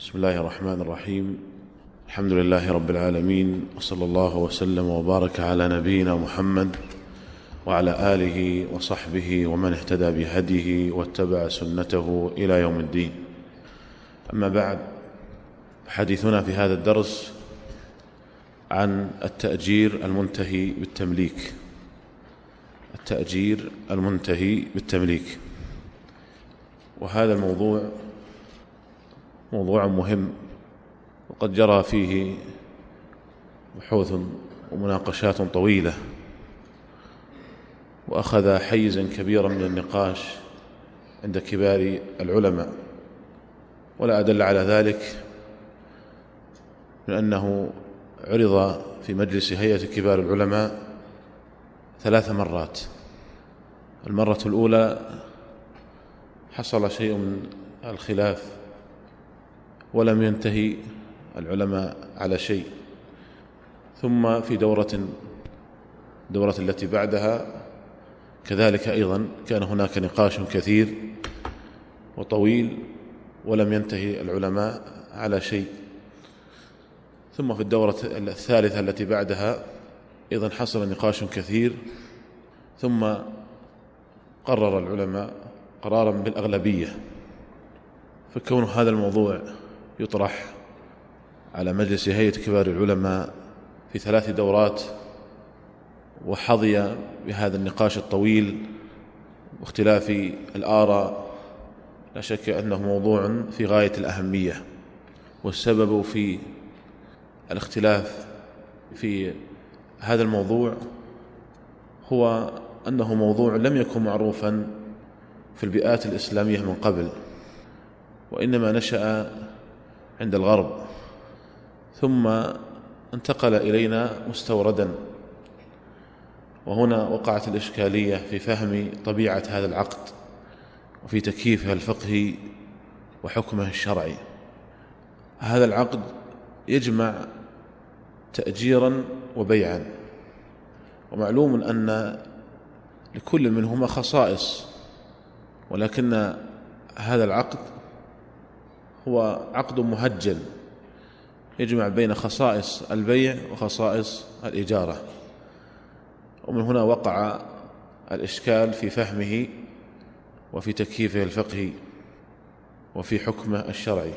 بسم الله الرحمن الرحيم. الحمد لله رب العالمين وصلى الله وسلم وبارك على نبينا محمد وعلى آله وصحبه ومن اهتدى بهديه واتبع سنته إلى يوم الدين. أما بعد حديثنا في هذا الدرس عن التأجير المنتهي بالتمليك. التأجير المنتهي بالتمليك. وهذا الموضوع موضوع مهم وقد جرى فيه بحوث ومناقشات طويلة وأخذ حيزا كبيرا من النقاش عند كبار العلماء ولا أدل على ذلك من أنه عرض في مجلس هيئة كبار العلماء ثلاث مرات. المرة الأولى حصل شيء من الخلاف ولم ينتهي العلماء على شيء. ثم في دورة دورة التي بعدها كذلك أيضا كان هناك نقاش كثير وطويل ولم ينتهي العلماء على شيء. ثم في الدورة الثالثة التي بعدها أيضا حصل نقاش كثير. ثم قرر العلماء قرارا بالأغلبية. فكون هذا الموضوع يطرح على مجلس هيئة كبار العلماء في ثلاث دورات وحظي بهذا النقاش الطويل واختلاف الآراء. لا شك أنه موضوع في غاية الأهمية والسبب في الاختلاف في هذا الموضوع هو أنه موضوع لم يكن معروفا في البيئات الإسلامية من قبل وإنما نشأ عند الغرب. ثم انتقل إلينا مستوردا. وهنا وقعت الإشكالية في فهم طبيعة هذا العقد وفي تكييفها الفقهي وحكمه الشرعي. هذا العقد يجمع تأجيرا وبيعا. ومعلوم أن لكل منهما خصائص ولكن هذا العقد هو عقد مهجل يجمع بين خصائص البيع وخصائص الإجارة ومن هنا وقع الإشكال في فهمه وفي تكييفه الفقهي وفي حكمه الشرعي.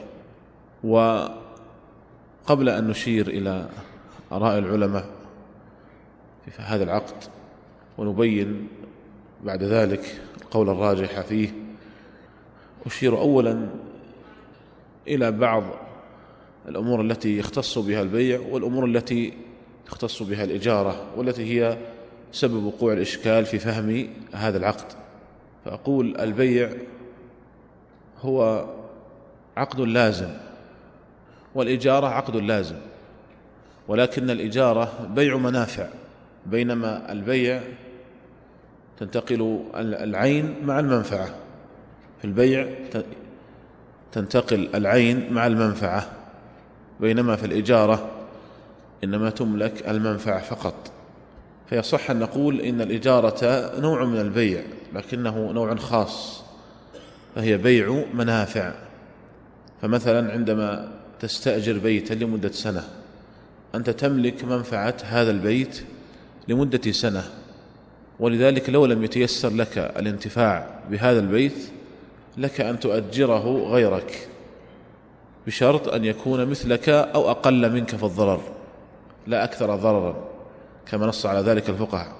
وقبل أن نشير إلى آراء العلماء في هذا العقد ونبين بعد ذلك القول الراجح فيه أشير أولا إلى بعض الأمور التي يختص بها البيع والأمور التي تختص بها الإجارة والتي هي سبب وقوع الإشكال في فهم هذا العقد. فأقول البيع هو عقد لازم والإجارة عقد لازم ولكن الإجارة بيع منافع بينما البيع تنتقل العين مع المنفعة. في البيع تنتقل العين مع المنفعة بينما في الإجارة إنما تملك المنفعة فقط. فيصح أن نقول إن الإجارة نوع من البيع لكنه نوع خاص فهي بيع منافع. فمثلا عندما تستأجر بيتا لمدة سنة أنت تملك منفعة هذا البيت لمدة سنة ولذلك لو لم يتيسر لك الانتفاع بهذا البيت لك أن تؤجره غيرك بشرط أن يكون مثلك أو أقل منك في الضرر لا أكثر ضررا كما نص على ذلك الفقهاء.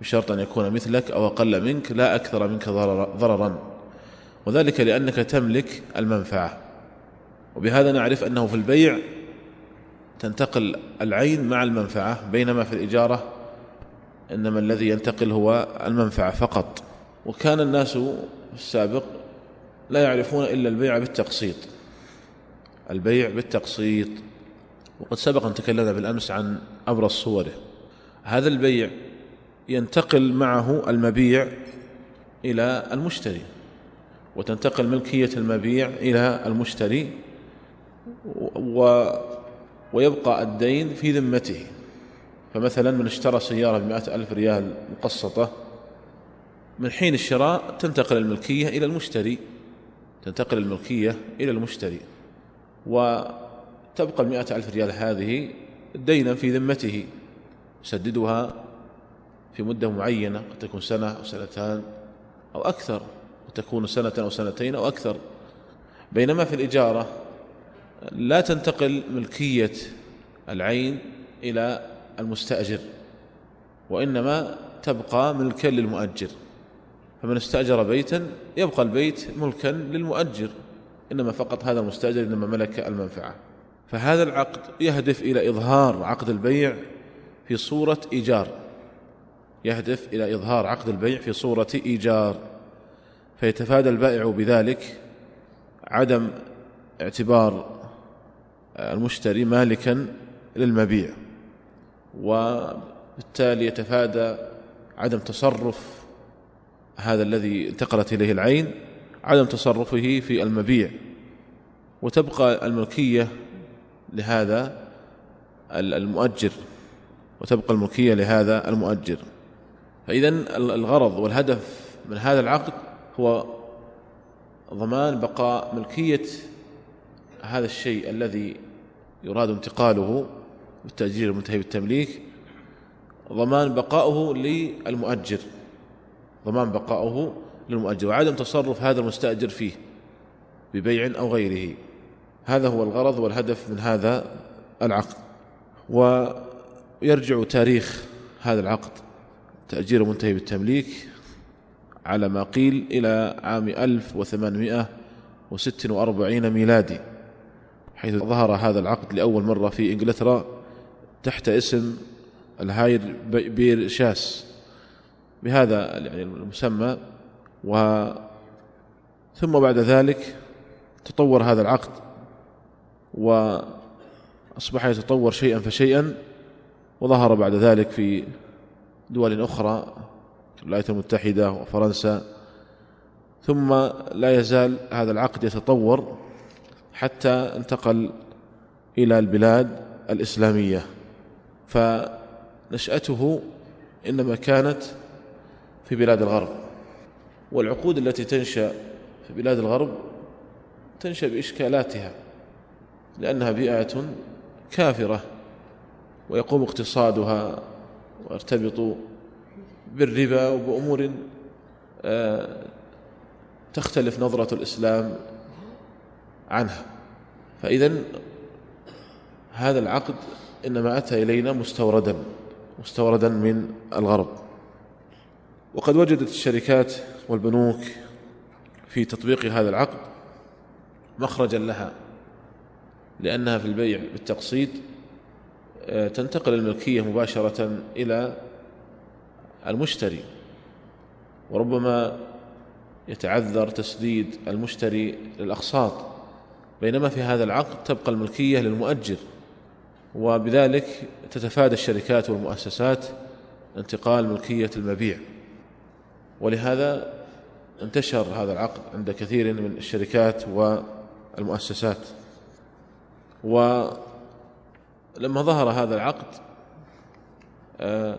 بشرط أن يكون مثلك أو أقل منك لا أكثر منك ضررا. وذلك لأنك تملك المنفعة. وبهذا نعرف أنه في البيع تنتقل العين مع المنفعة بينما في الإجارة إنما الذي ينتقل هو المنفعة فقط. وكان الناس في السابق لا يعرفون إلا البيع بالتقسيط. البيع بالتقسيط. وقد سبق أن تكلمنا بالأمس عن أبرز صوره. هذا البيع ينتقل معه المبيع إلى المشتري وتنتقل ملكية المبيع إلى المشتري و ويبقى الدين في ذمته. فمثلا من اشترى سيارة بمائة ألف ريال مقسطة من حين الشراء تنتقل الملكية إلى المشتري. تنتقل الملكية إلى المشتري وتبقى المئة ألف ريال هذه دينا في ذمته يسددها في مدة معينة قد تكون سنة أو سنتان أو أكثر وتكون سنة أو سنتين أو أكثر. بينما في الإجارة لا تنتقل ملكية العين إلى المستأجر وإنما تبقى ملكا للمؤجر. فمن استأجر بيتا يبقى البيت ملكا للمؤجر إنما فقط هذا المستأجر إنما ملك المنفعة. فهذا العقد يهدف إلى إظهار عقد البيع في صورة إيجار. يهدف إلى إظهار عقد البيع في صورة إيجار. فيتفادى البائع بذلك عدم اعتبار المشتري مالكا للمبيع وبالتالي يتفادى عدم تصرف هذا الذي انتقلت إليه العين عدم تصرفه في المبيع. وتبقى الملكية لهذا المؤجر. وتبقى الملكية لهذا المؤجر. فإذا الغرض والهدف من هذا العقد هو ضمان بقاء ملكية هذا الشيء الذي يراد انتقاله بالتأجير المنتهي بالتمليك ضمان بقاؤه للمؤجر. ضمان بقاؤه للمؤجر وعدم تصرف هذا المستأجر فيه ببيع أو غيره. هذا هو الغرض والهدف من هذا العقد. ويرجع تاريخ هذا العقد تأجير منتهي بالتمليك على ما قيل إلى عام 1846 ميلادي حيث ظهر هذا العقد لأول مرة في إنجلترا تحت اسم الهاير بير شاس. بهذا يعني المسمى و ثم بعد ذلك تطور هذا العقد وأصبح يتطور شيئا فشيئا وظهر بعد ذلك في دول أخرى الولايات المتحدة وفرنسا ثم لا يزال هذا العقد يتطور حتى انتقل إلى البلاد الإسلامية. فنشأته إنما كانت في بلاد الغرب. والعقود التي تنشأ في بلاد الغرب تنشأ بإشكالاتها لأنها بيئة كافرة ويقوم اقتصادها ويرتبط بالربا وبأمور آه، تختلف نظرة الإسلام عنها. فإذا هذا العقد إنما أتى إلينا مستوردا مستوردا من الغرب. وقد وجدت الشركات والبنوك في تطبيق هذا العقد مخرجا لها لأنها في البيع بالتقسيط آه، تنتقل الملكية مباشرة إلى المشتري وربما يتعذر تسديد المشتري للأقساط. بينما في هذا العقد تبقى الملكية للمؤجر وبذلك تتفادى الشركات والمؤسسات انتقال ملكية المبيع. ولهذا انتشر هذا العقد عند كثير من الشركات والمؤسسات. ولما ظهر هذا العقد آه،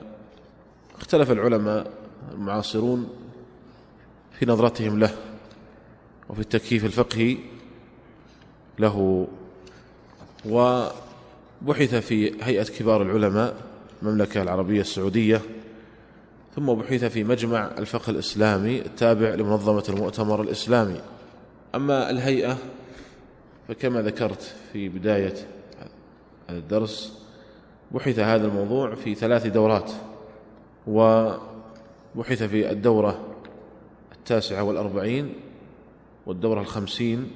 اختلف العلماء المعاصرون في نظرتهم له وفي التكييف الفقهي له وبحث في هيئة كبار العلماء المملكة العربية السعودية ثم بحث في مجمع الفقه الإسلامي التابع لمنظمة المؤتمر الإسلامي. أما الهيئة فكما ذكرت في بداية هذا الدرس بحث هذا الموضوع في ثلاث دورات وبحث في الدورة التاسعة والأربعين والدورة الخمسين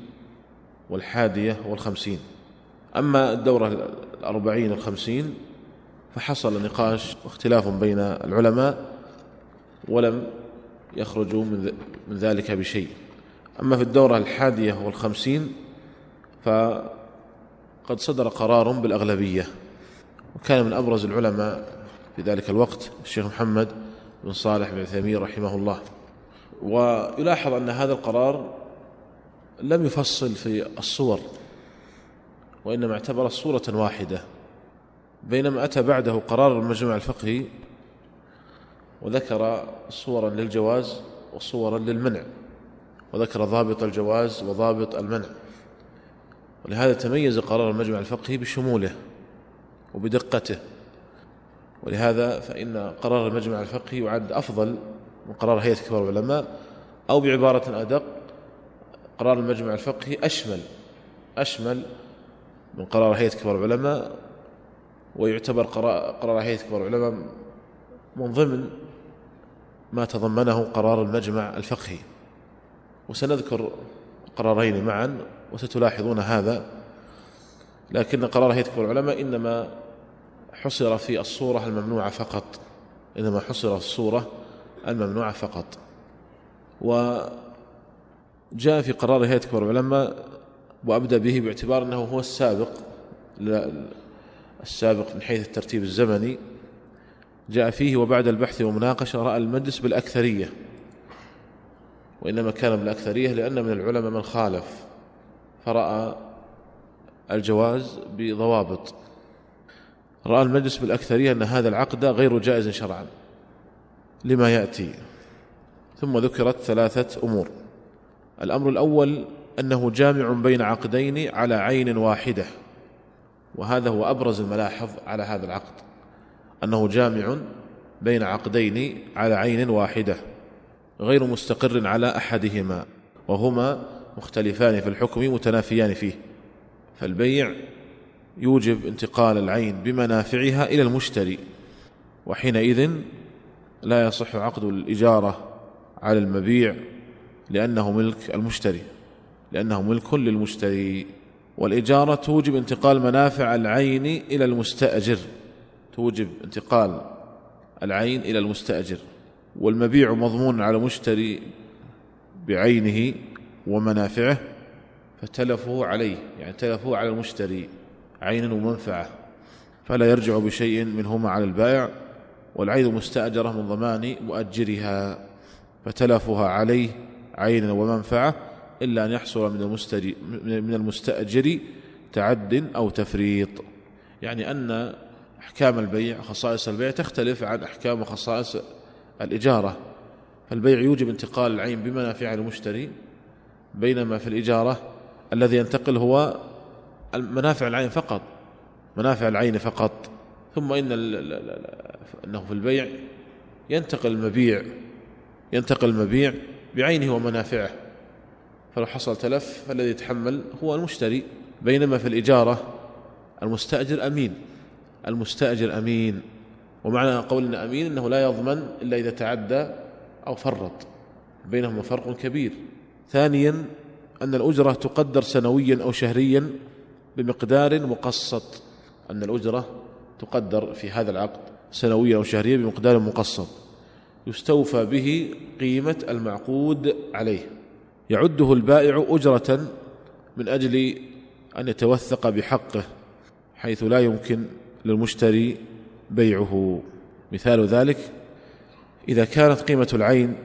والحادية والخمسين. أما الدورة الأربعين والخمسين فحصل نقاش واختلاف بين العلماء ولم يخرجوا من ذلك بشيء. أما في الدورة الحادية والخمسين فقد صدر قرار بالأغلبية وكان من أبرز العلماء في ذلك الوقت الشيخ محمد بن صالح بن عثيمين رحمه الله. ويلاحظ أن هذا القرار لم يفصل في الصور وإنما اعتبر الصورة واحدة بينما أتى بعده قرار المجمع الفقهي وذكر صورا للجواز وصورا للمنع وذكر ضابط الجواز وضابط المنع. ولهذا تميز قرار المجمع الفقهي بشموله وبدقته. ولهذا فإن قرار المجمع الفقهي يعد أفضل من قرار هيئة كبار العلماء أو بعبارة أدق قرار المجمع الفقهي أشمل أشمل من قرار هيئة كبار العلماء ويعتبر قرار هيئة كبار العلماء من ضمن ما تضمنه قرار المجمع الفقهي. وسنذكر قرارين معا وستلاحظون هذا لكن قرار هيئة كبار العلماء إنما حصر في الصورة الممنوعة فقط. إنما حصر في الصورة الممنوعة فقط. وجاء في قرار هيئة كبار العلماء وأبدأ به باعتبار أنه هو السابق السابق من حيث الترتيب الزمني. جاء فيه وبعد البحث والمناقشة رأى المجلس بالأكثرية وإنما كان بالأكثرية لأن من العلماء من خالف فرأى الجواز بضوابط. رأى المجلس بالأكثرية أن هذا العقد غير جائز شرعا لما يأتي. ثم ذكرت ثلاثة أمور. الأمر الأول أنه جامع بين عقدين على عين واحدة وهذا هو أبرز الملاحظ على هذا العقد. أنه جامع بين عقدين على عين واحدة غير مستقر على أحدهما وهما مختلفان في الحكم متنافيان فيه. فالبيع يوجب انتقال العين بمنافعها إلى المشتري وحينئذ لا يصح عقد الإجارة على المبيع لأنه ملك المشتري لأنه ملك للمشتري والإجارة توجب انتقال منافع العين إلى المستأجر. توجب انتقال العين إلى المستأجر والمبيع مضمون على المشتري بعينه ومنافعه فتلفه عليه يعني تلفه على المشتري عينا ومنفعة فلا يرجع بشيء منهما على البائع والعين مستأجرة من ضمان مؤجرها فتلفها عليه عينا ومنفعة إلا أن يحصل من المستأجر, من المستأجر تعد أو تفريط. يعني أن أحكام البيع خصائص البيع تختلف عن أحكام وخصائص الإجارة. فالبيع يوجب انتقال العين بمنافع المشتري بينما في الإجارة الذي ينتقل هو منافع العين فقط منافع العين فقط. ثم إن أنه في البيع ينتقل المبيع ينتقل المبيع بعينه ومنافعه. فلو حصل تلف فالذي يتحمل هو المشتري بينما في الإجارة المستأجر أمين. المستأجر أمين. ومعنى قولنا أمين أنه لا يضمن إلا إذا تعدى أو فرط. بينهما فرق كبير. ثانيا أن الأجرة تقدر سنويا أو شهريا بمقدار مقسط أن الأجرة تقدر في هذا العقد سنويا أو شهريا بمقدار مقسط يستوفى به قيمة المعقود عليه. يعده البائع أجرة من أجل أن يتوثق بحقه حيث لا يمكن للمشتري بيعه. مثال ذلك إذا كانت قيمة العين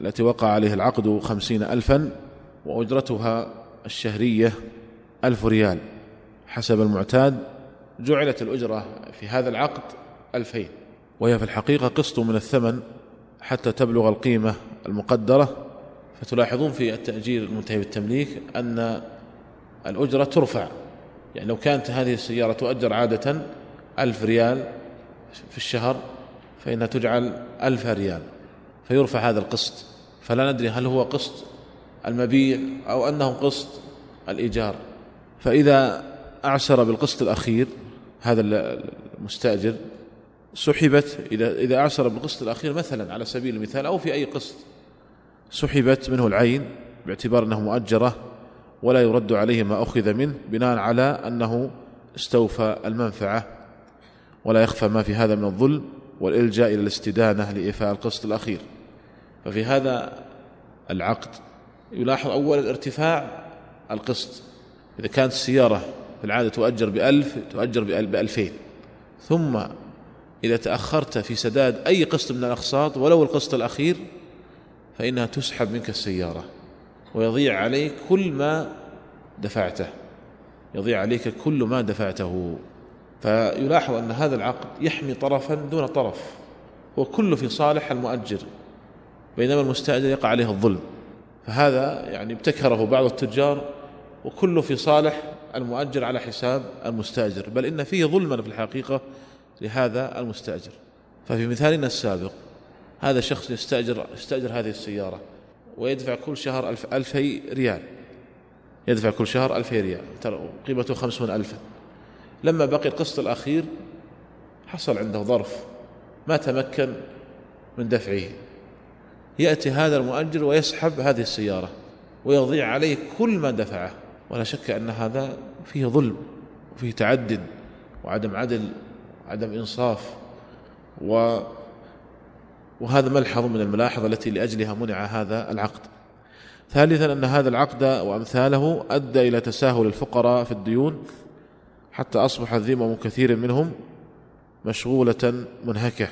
التي وقع عليه العقد خمسين ألفا وأجرتها الشهرية ألف ريال حسب المعتاد جعلت الأجرة في هذا العقد ألفين. وهي في الحقيقة قسط من الثمن حتى تبلغ القيمة المقدرة. فتلاحظون في التأجير المنتهي بالتمليك أن الأجرة ترفع. يعني لو كانت هذه السيارة تؤجر عادة ألف ريال في الشهر فإنها تجعل ألف ريال فيرفع هذا القسط. فلا ندري هل هو قسط المبيع أو أنه قسط الإيجار. فإذا أعسر بالقسط الأخير هذا المستأجر سحبت إذا إذا أعسر بالقسط الأخير مثلا على سبيل المثال أو في أي قسط سحبت منه العين باعتبار أنه مؤجرة ولا يرد عليه ما أخذ منه بناء على أنه استوفى المنفعة. ولا يخفى ما في هذا من الظلم والإلجاء إلى الاستدانة لإيفاء القسط الأخير. ففي هذا العقد يلاحظ أولا ارتفاع القسط. إذا كانت السيارة في العادة تؤجر بألف تؤجر بألفين. ثم إذا تأخرت في سداد أي قسط من الأقساط ولو القسط الأخير فإنها تسحب منك السيارة. ويضيع عليك كل ما دفعته. يضيع عليك كل ما دفعته. فيلاحظ أن هذا العقد يحمي طرفا دون طرف هو كله في صالح المؤجر بينما المستأجر يقع عليه الظلم. فهذا يعني ابتكره بعض التجار وكله في صالح المؤجر على حساب المستأجر بل إن فيه ظلما في الحقيقة لهذا المستأجر. ففي مثالنا السابق هذا شخص يستأجر يستأجر هذه السيارة ويدفع كل شهر ألف ألفي ريال. يدفع كل شهر ألفي ريال قيمته خمسون ألفا. لما بقي القسط الأخير حصل عنده ظرف ما تمكن من دفعه. يأتي هذا المؤجر ويسحب هذه السيارة ويضيع عليه كل ما دفعه. ولا شك أن هذا فيه ظلم وفيه تعد وعدم عدل وعدم إنصاف و وهذا ملحظ من الملاحظ التي لأجلها منع هذا العقد. ثالثا أن هذا العقد وأمثاله أدى إلى تساهل الفقراء في الديون حتى أصبح ذمم كثير منهم مشغولة منهكة.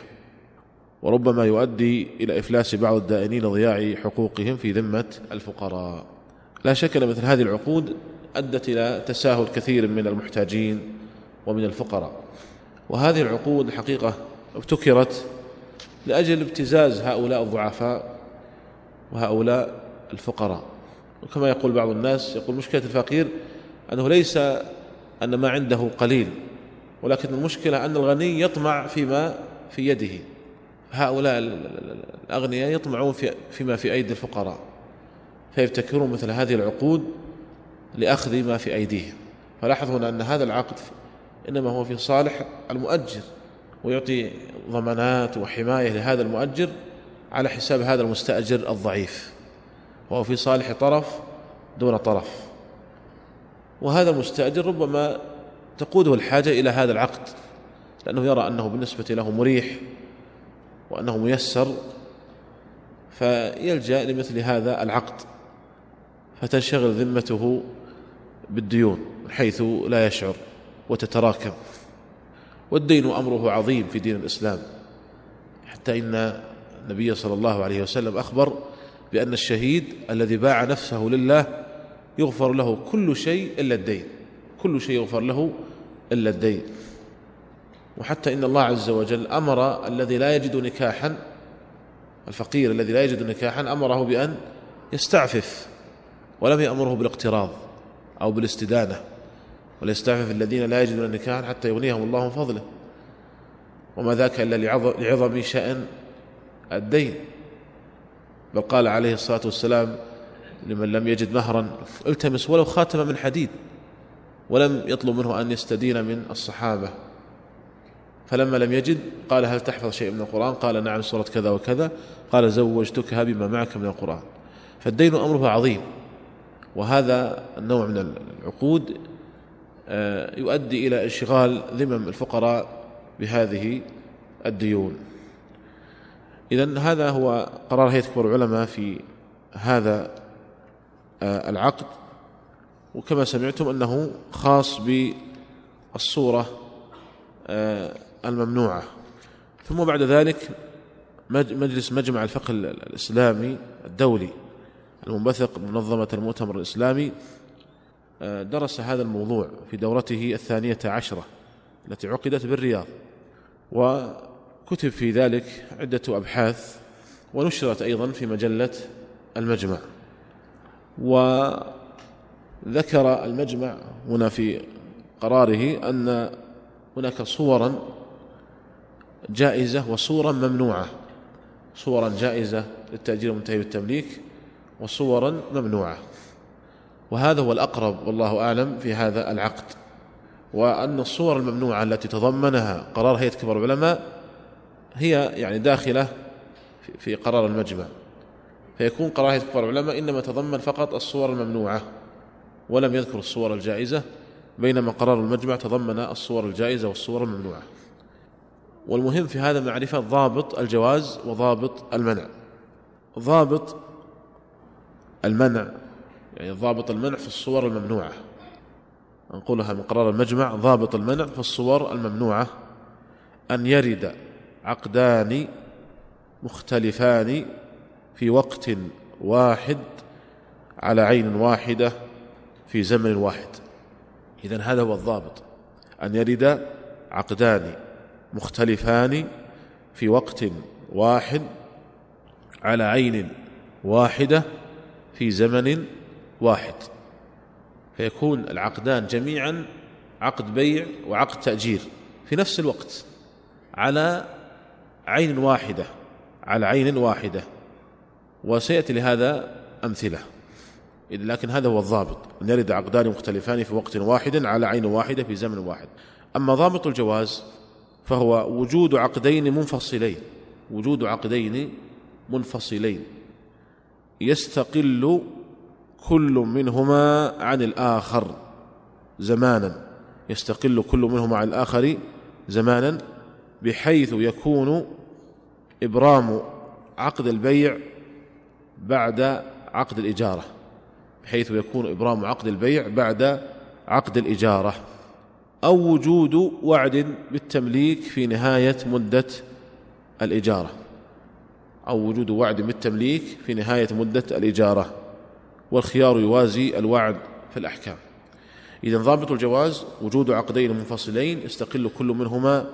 وربما يؤدي إلى إفلاس بعض الدائنين ضياع حقوقهم في ذمة الفقراء. لا شك أن مثل هذه العقود أدت إلى تساهل كثير من المحتاجين ومن الفقراء. وهذه العقود الحقيقة ابتكرت لأجل ابتزاز هؤلاء الضعفاء وهؤلاء الفقراء. وكما يقول بعض الناس يقول مشكلة الفقير أنه ليس أن ما عنده قليل ولكن المشكلة أن الغني يطمع فيما في يده. هؤلاء الأغنياء يطمعون في فيما في أيدي الفقراء فيبتكرون مثل هذه العقود لأخذ ما في أيديهم. فلاحظوا أن هذا العقد إنما هو في صالح المؤجر ويعطي ضمانات وحماية لهذا المؤجر على حساب هذا المستأجر الضعيف وهو في صالح طرف دون طرف. وهذا المستأجر ربما تقوده الحاجة إلى هذا العقد لأنه يرى أنه بالنسبة له مريح وأنه ميسر فيلجأ لمثل هذا العقد فتنشغل ذمته بالديون حيث لا يشعر وتتراكم. والدين أمره عظيم في دين الإسلام حتى إن النبي صلى الله عليه وسلم أخبر بأن الشهيد الذي باع نفسه لله يغفر له كل شيء إلا الدين. كل شيء يغفر له إلا الدين. وحتى إن الله عز وجل أمر الذي لا يجد نكاحا الفقير الذي لا يجد نكاحا أمره بأن يستعفف ولم يأمره بالاقتراض أو بالاستدانة وليستعفف الذين لا يجدون نكاحا حتى يغنيهم الله من فضله. وما ذاك إلا لعظم شأن الدين. بل قال عليه الصلاة والسلام لمن لم يجد مهرا. التمس ولو خاتم من حديد ولم يطلب منه أن يستدين من الصحابة. فلما لم يجد قال هل تحفظ شيء من القرآن؟ قال نعم سورة كذا وكذا. قال زوجتكها بما معك من القرآن. فالدين أمره عظيم. وهذا النوع من العقود آه، يؤدي إلى انشغال ذمم الفقراء بهذه الديون. إذا هذا هو قرار هيئة كبار العلماء في هذا العقد. وكما سمعتم أنه خاص بالصورة آه، الممنوعة. ثم بعد ذلك مجلس مجمع الفقه الإسلامي الدولي المنبثق بمنظمة المؤتمر الإسلامي آه، درس هذا الموضوع في دورته الثانية عشرة التي عقدت بالرياض. وكتب في ذلك عدة أبحاث ونشرت أيضا في مجلة المجمع. وذكر المجمع هنا في قراره أن هناك صورا جائزة وصورا ممنوعة. صورا جائزة للتأجير المنتهي بالتمليك وصورا ممنوعة. وهذا هو الأقرب والله أعلم في هذا العقد. وأن الصور الممنوعة التي تضمنها قرار هيئة كبار العلماء هي يعني داخلة في قرار المجمع. فيكون قرار هيئة كبار العلماء إنما تضمن فقط الصور الممنوعة ولم يذكر الصور الجائزة بينما قرار المجمع تضمن الصور الجائزة والصور الممنوعة. والمهم في هذا معرفة ضابط الجواز وضابط المنع. ضابط المنع يعني ضابط المنع في الصور الممنوعة. نقولها من قرار المجمع ضابط المنع في الصور الممنوعة. أن يرد عقدان مختلفان في وقت واحد على عين واحدة في زمن واحد. إذن هذا هو الضابط. أن يرد عقدان مختلفان في وقت واحد على عين واحدة في زمن واحد. فيكون العقدان جميعا عقد بيع وعقد تأجير في نفس الوقت على عين واحدة على عين واحدة. وسيأتي لهذا أمثلة. لكن هذا هو الضابط. أن يرد عقدان مختلفان في وقت واحد على عين واحدة في زمن واحد. أما ضابط الجواز فهو وجود عقدين منفصلين. وجود عقدين منفصلين. يستقل كل منهما عن الآخر زمانا. يستقل كل منهما عن الآخر زمانا. بحيث يكون إبرام عقد البيع بعد عقد الإجارة بحيث يكون إبرام عقد البيع بعد عقد الإجارة أو وجود وعد بالتمليك في نهاية مدة الإجارة. أو وجود وعد بالتمليك في نهاية مدة الإجارة والخيار يوازي الوعد في الأحكام. إذا ضابط الجواز وجود عقدين منفصلين يستقل كل منهما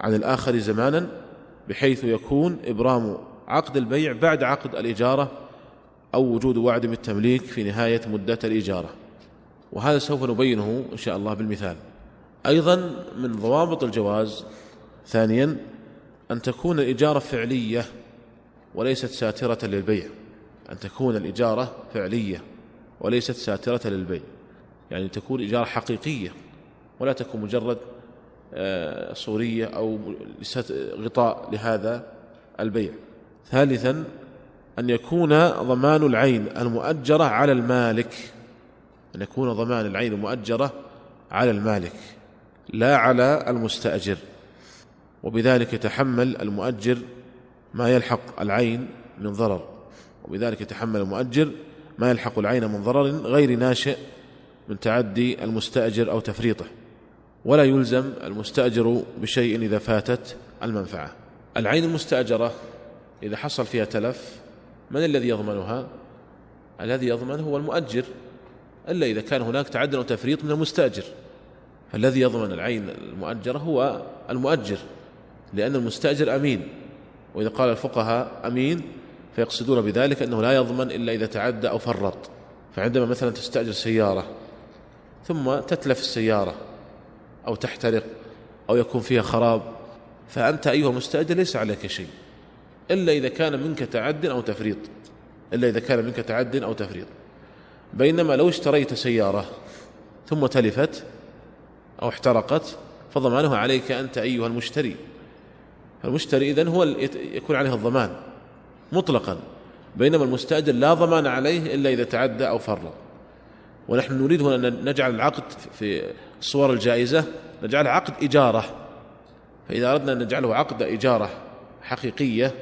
عن الآخر زمانا بحيث يكون إبرام عقد البيع بعد عقد الإجارة أو وجود وعد بالتمليك في نهاية مدة الإجارة. وهذا سوف نبينه إن شاء الله بالمثال. أيضا من ضوابط الجواز ثانيا أن تكون الإجارة فعلية وليست ساترة للبيع. أن تكون الإجارة فعلية وليست ساترة للبيع. يعني تكون إجارة حقيقية ولا تكون مجرد آه، صورية أو غطاء لهذا البيع. ثالثا أن يكون ضمان العين المؤجرة على المالك. أن يكون ضمان العين المؤجرة على المالك لا على المستأجر. وبذلك يتحمل المؤجر ما يلحق العين من ضرر. وبذلك يتحمل المؤجر ما يلحق العين من ضرر غير ناشئ من تعدي المستأجر أو تفريطه. ولا يلزم المستأجر بشيء إذا فاتت المنفعة. العين المستأجرة إذا حصل فيها تلف من الذي يضمنها؟ الذي يضمن هو المؤجر إلا إذا كان هناك تعدي أو تفريط من المستأجر. فالذي يضمن العين المؤجرة هو المؤجر لأن المستأجر أمين. وإذا قال الفقهاء أمين فيقصدون بذلك أنه لا يضمن إلا إذا تعدى أو فرط. فعندما مثلا تستأجر سيارة ثم تتلف السيارة أو تحترق أو يكون فيها خراب فأنت أيها المستأجر ليس عليك شيء. إلا إذا كان منك تعد أو تفريط. إلا إذا كان منك تعد أو تفريط. بينما لو اشتريت سيارة ثم تلفت أو احترقت فضمانها عليك أنت أيها المشتري. المشتري إذن هو يكون عليه الضمان مطلقا. بينما المستأجر لا ضمان عليه إلا إذا تعدى أو فرط. ونحن نريد هنا أن نجعل العقد في الصور الجائزة نجعله عقد إجارة. فإذا أردنا أن نجعله عقد إجارة حقيقية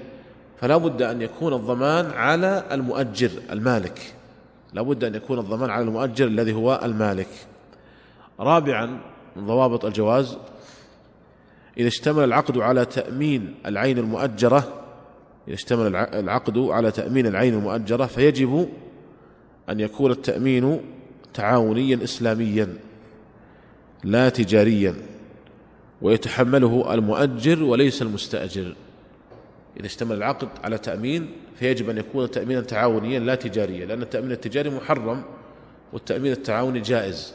فلا بد أن يكون الضمان على المؤجر المالك. لا بد أن يكون الضمان على المؤجر الذي هو المالك. رابعا من ضوابط الجواز إذا اشتمل العقد على تأمين العين المؤجرة إذا اشتمل العقد على تأمين العين المؤجرة فيجب أن يكون التأمين تعاونيا إسلاميا لا تجاريا ويتحمله المؤجر وليس المستأجر. إذا اشتمل العقد على تأمين فيجب أن يكون تأمينا تعاونيا لا تجاريا لأن التأمين التجاري محرم والتأمين التعاوني جائز.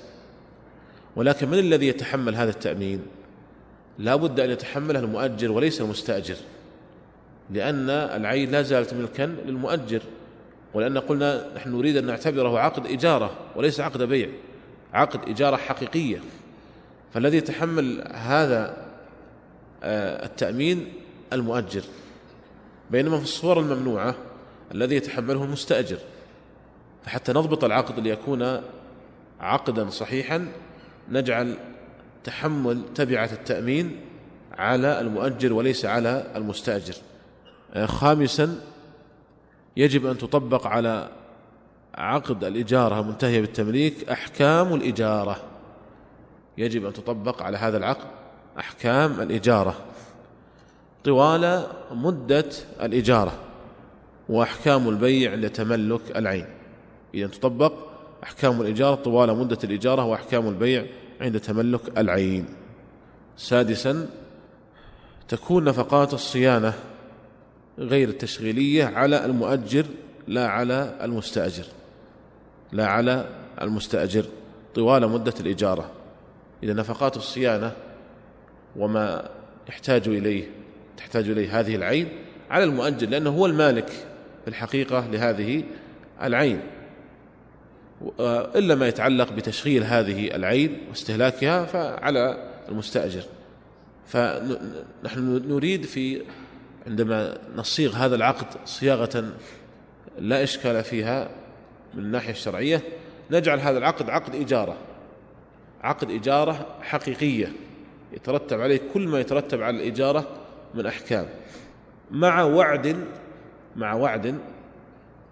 ولكن من الذي يتحمل هذا التأمين؟ لا بد أن يتحمله المؤجر وليس المستأجر لأن العين لا زالت ملكا للمؤجر. ولأن قلنا نحن نريد أن نعتبره عقد إجارة وليس عقد بيع عقد إجارة حقيقية. فالذي يتحمل هذا آه، التأمين المؤجر. بينما في الصور الممنوعة الذي يتحمله المستأجر فحتى نضبط العقد ليكون عقدا صحيحا نجعل تحمل تبعة التأمين على المؤجر وليس على المستأجر. آه، خامسا يجب أن تطبق على عقد الإجارة المنتهية بالتمليك أحكام الإجارة. يجب أن تطبق على هذا العقد أحكام الإجارة. طوال مدة الإجارة وأحكام البيع لتملك العين. إذا تطبق أحكام الإجارة طوال مدة الإجارة وأحكام البيع عند تملك العين. سادسا تكون نفقات الصيانة غير التشغيلية على المؤجر لا على المستأجر. لا على المستأجر طوال مدة الإجارة. إذا نفقات الصيانة وما يحتاج إليه تحتاج إليه هذه العين على المؤجر لأنه هو المالك في الحقيقة لهذه العين. إلا ما يتعلق بتشغيل هذه العين واستهلاكها فعلى المستأجر. فنحن نريد في عندما نصيغ هذا العقد صياغة لا إشكال فيها من الناحية الشرعية نجعل هذا العقد عقد إجارة عقد إجارة حقيقية يترتب عليه كل ما يترتب على الإجارة من أحكام. مع وعد مع وعد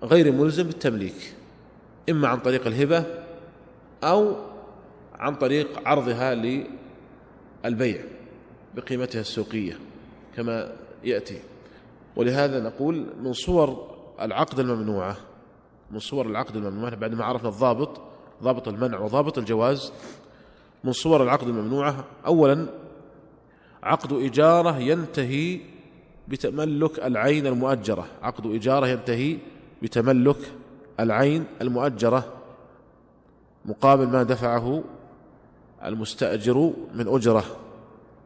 غير ملزم بالتمليك. إما عن طريق الهبة أو عن طريق عرضها للبيع بقيمتها السوقية كما يأتي. ولهذا نقول من صور العقد الممنوعة من صور العقد الممنوعة بعد ما عرفنا الضابط ضابط المنع وضابط الجواز من صور العقد الممنوعة أولا عقد إجارة ينتهي بتملك العين المؤجرة. عقد إجارة ينتهي بتملك العين المؤجرة. مقابل ما دفعه المستأجر من أجرة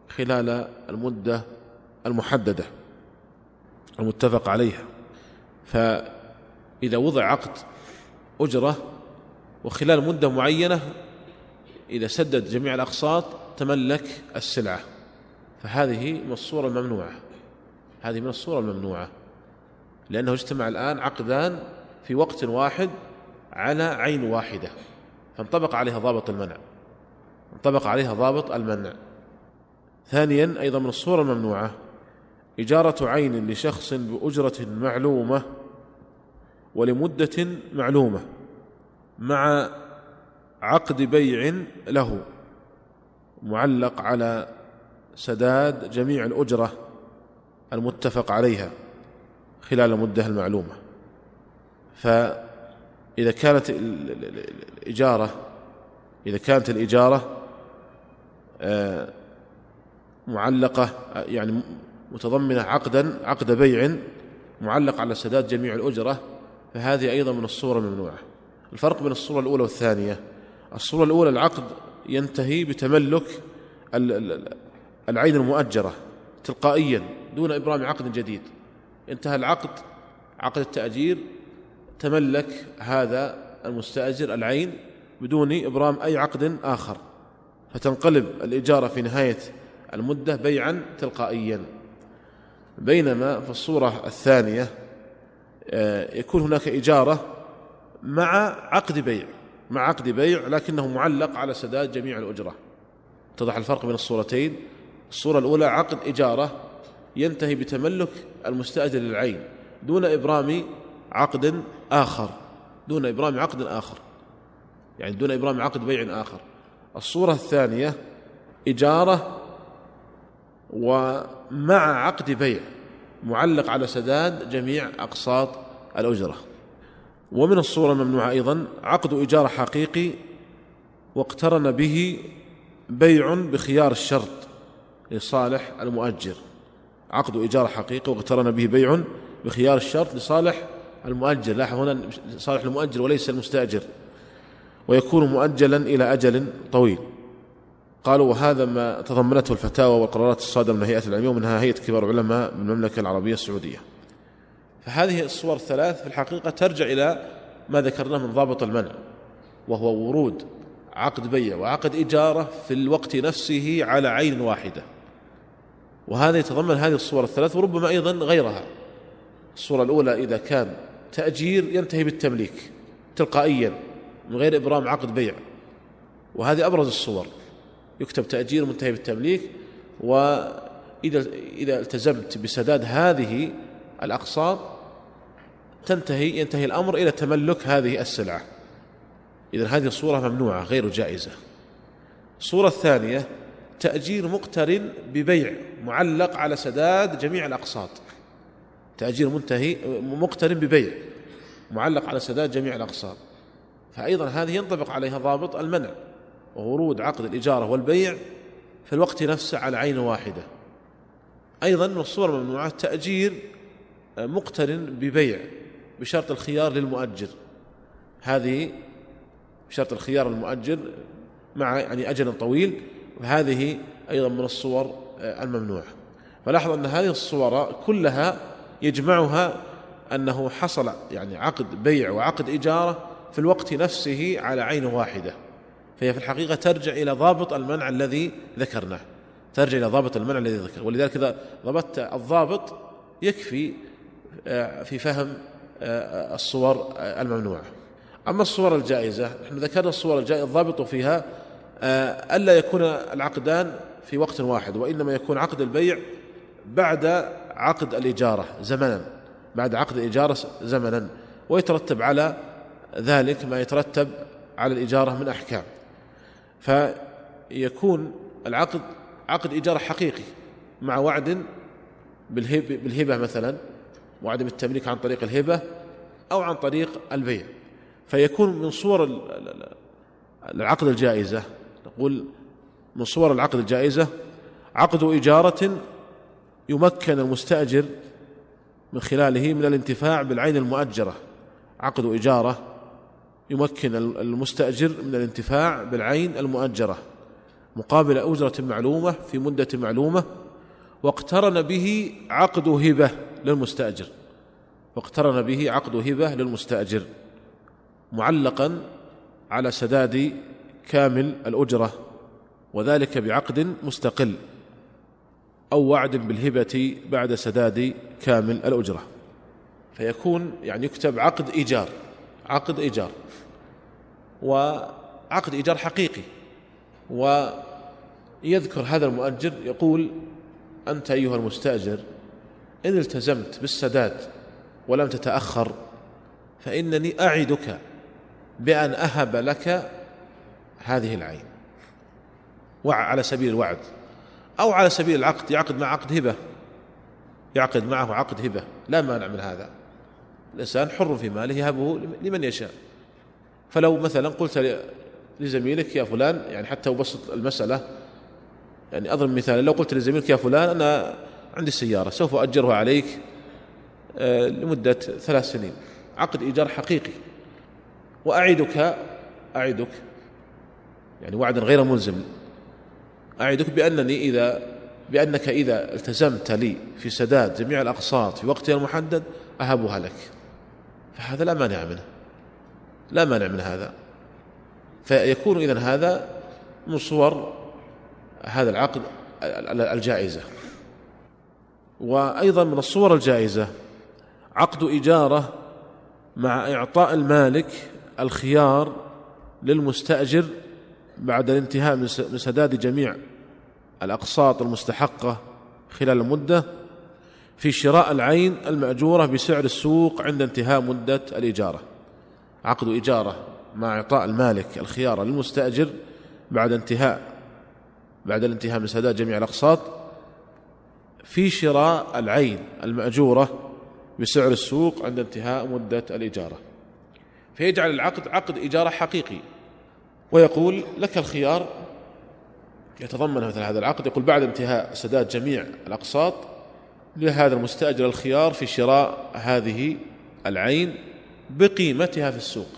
خلال المدة المحددة المتفق عليها. فإذا وضع عقد أجرة وخلال مدة معينة إذا سدد جميع الأقساط تملك السلعة. فهذه من الصورة الممنوعة. هذه من الصورة الممنوعة. لأنه اجتمع الآن عقدان في وقت واحد على عين واحدة. فانطبق عليها ضابط المنع. انطبق عليها ضابط المنع. ثانيا أيضا من الصورة الممنوعة إجارة عين لشخص بأجرة معلومة ولمدة معلومة مع عقد بيع له معلق على سداد جميع الأجرة المتفق عليها خلال المدة المعلومة. فإذا كانت الإجارة إذا كانت الإجارة آه، معلقة يعني متضمنة عقدا عقد بيع معلق على سداد جميع الأجرة فهذه أيضا من الصورة الممنوعة الفرق بين الصورة الأولى والثانية الصورة الأولى العقد ينتهي بتملك العين المؤجرة تلقائيا دون إبرام عقد جديد. انتهى العقد عقد التأجير تملك هذا المستأجر العين بدون إبرام أي عقد آخر. فتنقلب الإجارة في نهاية المدة بيعا تلقائيا. بينما في الصورة الثانية آه، يكون هناك إجارة مع عقد بيع مع عقد بيع لكنه معلق على سداد جميع الأجرة. اتضح الفرق بين الصورتين. الصورة الأولى عقد إجارة ينتهي بتملك المستأجر للعين دون إبرام عقد آخر دون إبرام عقد آخر يعني دون إبرام عقد بيع آخر. الصورة الثانية إجارة ومع عقد بيع معلق على سداد جميع أقساط الأجرة. ومن الصورة الممنوعة أيضا عقد إيجار حقيقي واقترن به بيع بخيار الشرط. لصالح المؤجر. عقد إيجار حقيقي واقترن به بيع بخيار الشرط لصالح المؤجر. لاحظ هنا صالح المؤجر وليس المستأجر ويكون مؤجلا إلى أجل طويل. قالوا وهذا ما تضمنته الفتاوى والقرارات الصادرة من هيئة العلمية ومنها هيئة كبار العلماء من المملكة العربية السعودية. فهذه الصور الثلاث في الحقيقة ترجع إلى ما ذكرناه من ضابط المنع وهو ورود عقد بيع وعقد إجارة في الوقت نفسه على عين واحدة. وهذا يتضمن هذه الصور الثلاث وربما أيضا غيرها. الصورة الأولى إذا كان تأجير ينتهي بالتمليك تلقائيا من غير إبرام عقد بيع. وهذه أبرز الصور. يكتب تأجير منتهي بالتمليك وإذا إذا التزمت بسداد هذه الأقساط تنتهي ينتهي الأمر إلى تملك هذه السلعة. إذا هذه الصورة ممنوعة غير جائزة. الصورة الثانية تأجير مقترن ببيع معلق على سداد جميع الأقساط. تأجير منتهي مقترن ببيع معلق على سداد جميع الأقساط. فأيضا هذه ينطبق عليها ضابط المنع وورود عقد الإجارة والبيع في الوقت نفسه على عين واحدة. أيضا من الصور الممنوعة تأجير مقترن ببيع بشرط الخيار للمؤجر. هذه بشرط الخيار المؤجر مع يعني أجل طويل وهذه أيضا من الصور آه، الممنوعة. فلاحظ أن هذه الصور كلها يجمعها أنه حصل يعني عقد بيع وعقد إجارة في الوقت نفسه على عين واحدة. فهي في الحقيقة ترجع إلى ضابط المنع الذي ذكرناه. ترجع إلى ضابط المنع الذي ذكر ولذلك إذا ضبطت الضابط يكفي آه، في فهم آه، الصور الممنوعة. أما الصور الجائزة نحن ذكرنا الصور الجائزة الضابط فيها آه، ألا يكون العقدان في وقت واحد وإنما يكون عقد البيع بعد عقد الإجارة زمنا بعد عقد الإجارة زمنا ويترتب على ذلك ما يترتب على الإجارة من أحكام. فيكون العقد عقد إيجار حقيقي مع وعد بالهبة مثلا وعد بالتمليك عن طريق الهبة أو عن طريق البيع. فيكون من صور العقد الجائزة. نقول من صور العقد الجائزة عقد إجارة يمكن المستأجر من خلاله من الانتفاع بالعين المؤجرة. عقد إجارة يمكن المستأجر من الانتفاع بالعين المؤجرة. مقابل أجرة معلومة في مدة معلومة واقترن به عقد هبة للمستأجر. واقترن به عقد هبة للمستأجر. معلقا على سداد كامل الأجرة وذلك بعقد مستقل أو وعد بالهبة بعد سداد كامل الأجرة. فيكون يعني يكتب عقد إيجار عقد إيجار وعقد إيجار حقيقي. ويذكر هذا المؤجر يقول أنت أيها المستأجر إن التزمت بالسداد ولم تتأخر فإنني أعدك بأن أهب لك هذه العين. على سبيل الوعد. أو على سبيل العقد يعقد مع عقد هبة. يعقد معه عقد هبة. لا مانع من هذا. الإنسان حر في ماله يهبه لمن يشاء. فلو مثلا قلت لزميلك يا فلان يعني حتى أبسط المسألة. يعني أضرب مثال لو قلت لزميلك يا فلان أنا عندي سيارة سوف أجرها عليك آه، لمدة ثلاث سنين. عقد إيجار حقيقي. وأعدك أعدك يعني وعدا غير ملزم. أعدك بأنني إذا بأنك إذا التزمت لي في سداد جميع الأقساط في وقتها المحدد أهبها لك. فهذا لا مانع منه. لا مانع من هذا. فيكون إذن هذا من صور هذا العقد الجائزة. وأيضا من الصور الجائزة عقد إجارة مع إعطاء المالك الخيار للمستأجر بعد الانتهاء من سداد جميع الأقساط المستحقة خلال المدة في شراء العين المأجورة بسعر السوق عند انتهاء مدة الإجارة. عقد إجارة مع إعطاء المالك الخيار للمستأجر بعد انتهاء بعد الانتهاء من سداد جميع الأقساط في شراء العين المأجورة بسعر السوق عند انتهاء مدة الإجارة. فيجعل العقد عقد إجارة حقيقي. ويقول لك الخيار يتضمن مثل هذا العقد. يقول بعد انتهاء سداد جميع الأقساط لهذا المستأجر الخيار في شراء هذه العين بقيمتها في السوق.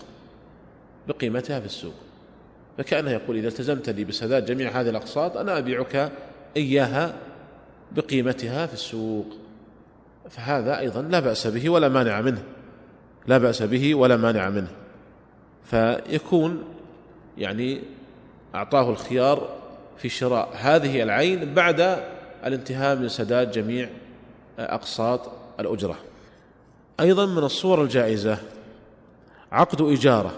بقيمتها في السوق. فكأنه يقول إذا التزمت لي بسداد جميع هذه الأقساط أنا أبيعك إياها بقيمتها في السوق. فهذا أيضا لا بأس به ولا مانع منه. لا بأس به ولا مانع منه. فيكون يعني أعطاه الخيار في شراء هذه العين بعد الانتهاء من سداد جميع أقساط الأجرة. أيضا من الصور الجائزة عقد إجارة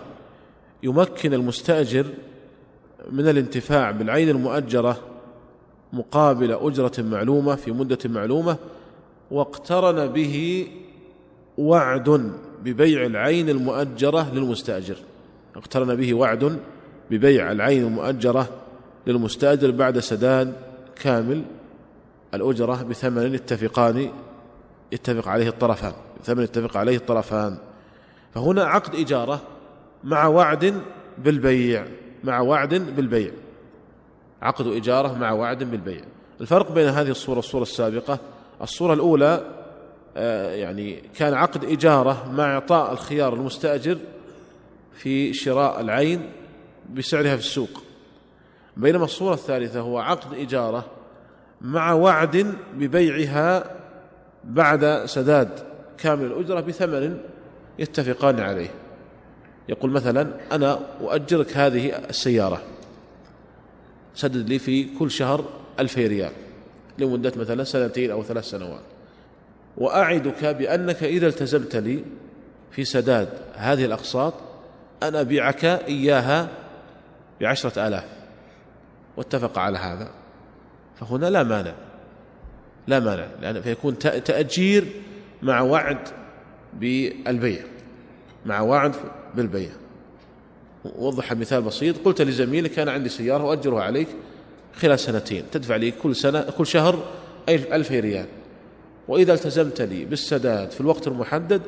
يمكن المستأجر من الانتفاع بالعين المؤجرة مقابل أجرة معلومة في مدة معلومة واقترن به وعد ببيع العين المؤجرة للمستأجر. اقترن به وعد ببيع العين المؤجرة للمستأجر بعد سداد كامل الأجرة بثمن اتفقان يتفق عليه الطرفان ثمن يتفق عليه الطرفان. فهنا عقد إجارة مع وعد بالبيع مع وعد بالبيع. عقد إجارة مع وعد بالبيع. الفرق بين هذه الصورة والصورة السابقة الصورة الأولى يعني كان عقد إجارة مع إعطاء الخيار المستأجر في شراء العين بسعرها في السوق. بينما الصورة الثالثة هو عقد إجارة مع وعد ببيعها بعد سداد كامل الأجرة بثمن يتفقان عليه. يقول مثلا أنا أؤجرك هذه السيارة. سدد لي في كل شهر ألفي ريال. لمدة مثلا سنتين أو ثلاث سنوات. وأعدك بأنك إذا التزمت لي في سداد هذه الأقساط أنا أبيعك إياها بعشرة آلاف. واتفق على هذا. فهنا لا مانع. لا مانع لأن فيكون تأجير مع وعد بالبيع. مع وعد بالبيع. وضح مثال بسيط. قلت لزميلك أنا عندي سيارة أؤجرها عليك خلال سنتين. تدفع لي كل سنة كل شهر ألف ريال. وإذا التزمت لي بالسداد في الوقت المحدد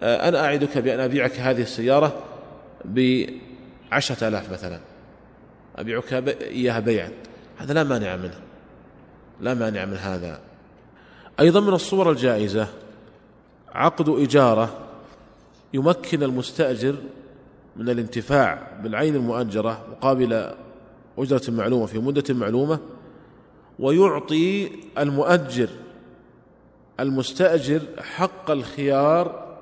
آه، أنا أعدك بأن أبيعك هذه السيارة بعشرة آلاف مثلا. أبيعك إياها بيعا. هذا لا مانع منه. لا مانع من هذا. أيضا من الصور الجائزة عقد إجارة يمكن المستأجر من الانتفاع بالعين المؤجرة مقابل أجرة معلومة في مدة معلومة ويعطي المؤجر المستأجر حق الخيار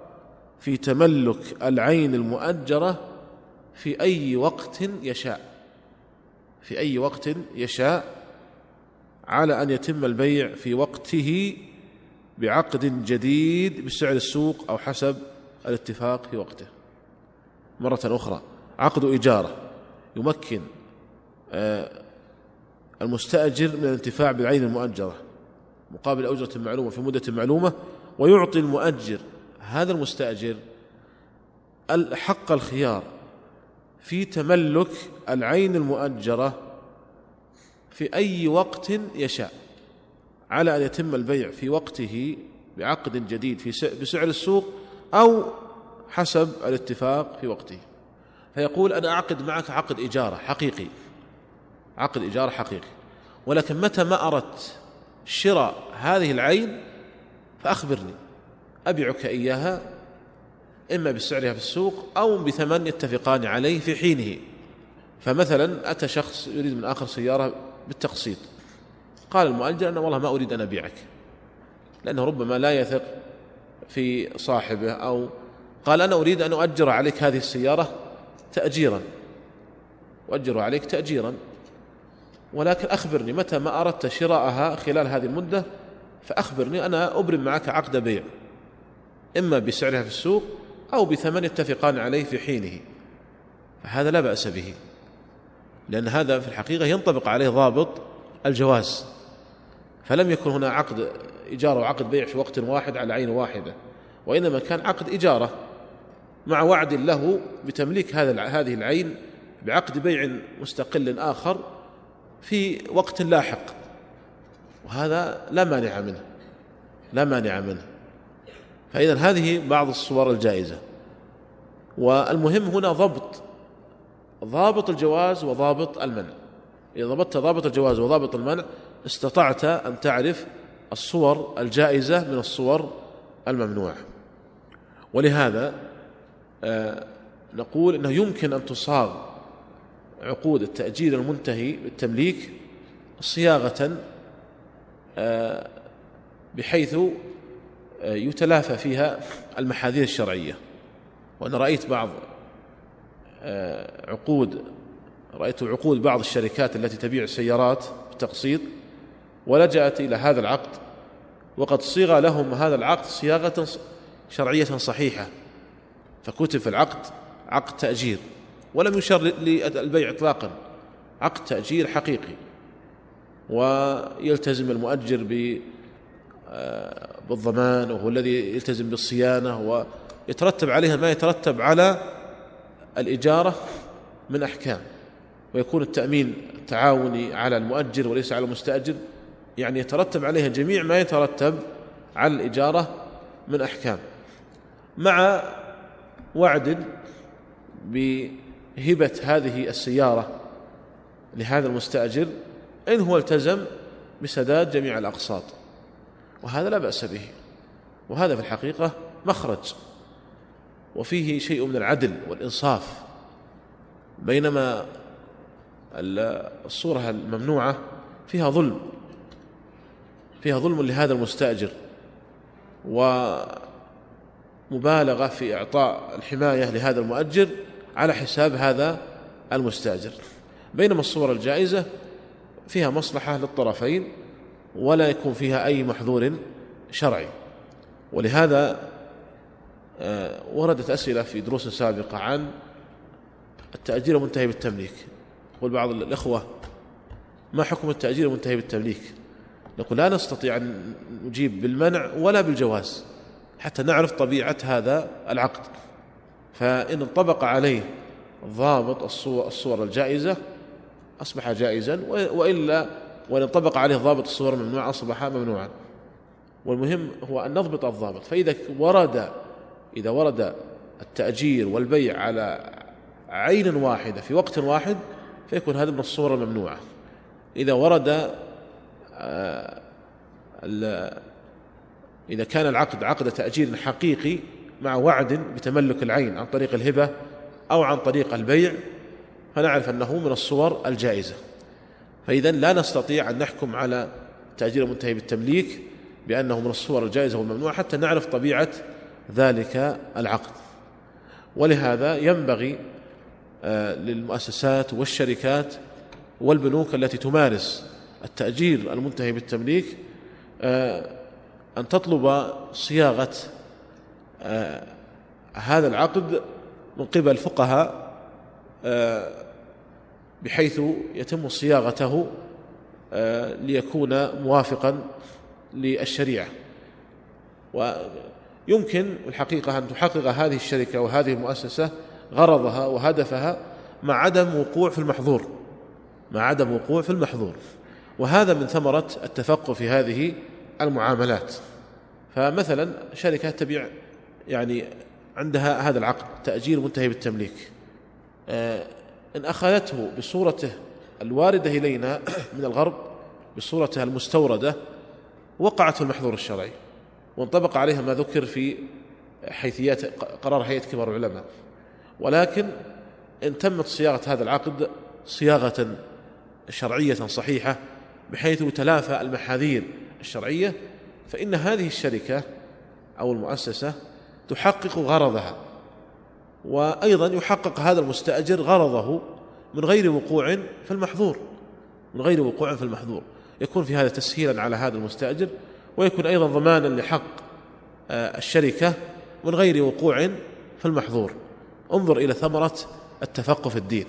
في تملك العين المؤجرة في أي وقت يشاء. في أي وقت يشاء. على أن يتم البيع في وقته بعقد جديد بسعر السوق أو حسب الاتفاق في وقته. مرة أخرى عقد إجارة يمكن آه، المستأجر من الانتفاع بالعين المؤجرة. مقابل أجرة معلومة في مدة معلومة ويعطي المؤجر هذا المستأجر الحق الخيار في تملك العين المؤجرة في أي وقت يشاء على أن يتم البيع في وقته بعقد جديد في بسعر السوق أو حسب الاتفاق في وقته. فيقول أنا أعقد معك عقد إجارة حقيقي عقد إجارة حقيقي ولكن متى ما أردت شراء هذه العين فأخبرني. أبيعك إياها إما بسعرها في السوق أو بثمن يتفقان عليه في حينه. فمثلا أتى شخص يريد من آخر سيارة بالتقسيط. قال المؤجر أنا والله ما أريد أن أبيعك لأنه ربما لا يثق في صاحبه أو قال أنا أريد أن أؤجر عليك هذه السيارة تأجيرا. أؤجر عليك تأجيرا. ولكن أخبرني متى ما أردت شراءها خلال هذه المدة فأخبرني أنا أبرم معك عقد بيع إما بسعرها في السوق أو بثمن يتفقان عليه في حينه. فهذا لا بأس به لأن هذا في الحقيقة ينطبق عليه ضابط الجواز. فلم يكن هنا عقد إجارة وعقد بيع في وقت واحد على عين واحدة وإنما كان عقد إجارة مع وعد له بتمليك هذا هذه العين بعقد بيع مستقل آخر في وقت لاحق. وهذا لا مانع منه. لا مانع منه. فإذا هذه بعض الصور الجائزة. والمهم هنا ضبط. ضابط الجواز وضابط المنع. إذا ضبطت ضابط الجواز وضابط المنع استطعت أن تعرف الصور الجائزة من الصور الممنوعة. ولهذا آه، نقول إنه يمكن أن تصاغ عقود التأجير المنتهي بالتمليك صياغة آه، بحيث آه، يتلافى فيها المحاذير الشرعية. وأنا رأيت بعض عقود رأيت عقود بعض الشركات التي تبيع السيارات بالتقسيط ولجأت إلى هذا العقد وقد صيغ لهم هذا العقد صياغة شرعية صحيحة فكتب في العقد عقد تأجير ولم يشر للبيع إطلاقا. عقد تأجير حقيقي. ويلتزم المؤجر آه، بالضمان وهو الذي يلتزم بالصيانة ويترتب عليها ما يترتب على الإجارة من أحكام. ويكون التأمين التعاوني على المؤجر وليس على المستأجر. يعني يترتب عليها جميع ما يترتب على الإجارة من أحكام. مع وعد بهبة هذه السيارة لهذا المستأجر إن هو التزم بسداد جميع الأقساط. وهذا لا بأس به. وهذا في الحقيقة مخرج. وفيه شيء من العدل والإنصاف. بينما الصورة الممنوعة فيها ظلم. فيها ظلم لهذا المستأجر. ومبالغة في إعطاء الحماية لهذا المؤجر على حساب هذا المستأجر. بينما الصور الجائزة فيها مصلحة للطرفين ولا يكون فيها أي محظور شرعي. ولهذا آه، وردت أسئلة في دروس سابقة عن التأجير المنتهي بالتمليك. يقول بعض الإخوة ما حكم التأجير المنتهي بالتمليك؟ نقول لا نستطيع أن نجيب بالمنع ولا بالجواز حتى نعرف طبيعة هذا العقد. فإن انطبق عليه ضابط الصور, الصور الجائزة أصبح جائزا وإلا وإن انطبق عليه ضابط الصور الممنوعة أصبح ممنوعا. والمهم هو أن نضبط الضابط. فإذا ورد إذا ورد التأجير والبيع على عين واحدة في وقت واحد فيكون هذا من الصور الممنوعة إذا ورد آه، إذا كان العقد عقد تأجير حقيقي مع وعد بتملك العين عن طريق الهبة أو عن طريق البيع فنعرف أنه من الصور الجائزة. فإذا لا نستطيع أن نحكم على تأجير المنتهي بالتمليك بأنه من الصور الجائزة والممنوعة حتى نعرف طبيعة ذلك العقد. ولهذا ينبغي آه، للمؤسسات والشركات والبنوك التي تمارس التأجير المنتهي بالتمليك آه، أن تطلب صياغة هذا العقد من قبل فقهاء بحيث يتم صياغته ليكون موافقا للشريعة. ويمكن الحقيقة أن تحقق هذه الشركة وهذه المؤسسة غرضها وهدفها مع عدم وقوع في المحظور مع عدم وقوع في المحظور. وهذا من ثمرة التفقه في هذه المعاملات. فمثلا شركة تبيع يعني عندها هذا العقد تأجير منتهي بالتمليك. آه، إن أخذته بصورته الواردة إلينا من الغرب بصورته المستوردة وقعت في المحظور الشرعي وانطبق عليها ما ذكر في حيثيات قرار هيئة كبار العلماء. ولكن إن تمت صياغة هذا العقد صياغة شرعية صحيحة بحيث تلافى المحاذير الشرعية فإن هذه الشركة أو المؤسسة تحقق غرضها وأيضا يحقق هذا المستأجر غرضه من غير وقوع في المحظور من غير وقوع في المحظور. يكون في هذا تسهيلا على هذا المستأجر ويكون أيضا ضمانا لحق آه، الشركة من غير وقوع في المحظور. انظر إلى ثمرة التفقه في الدين.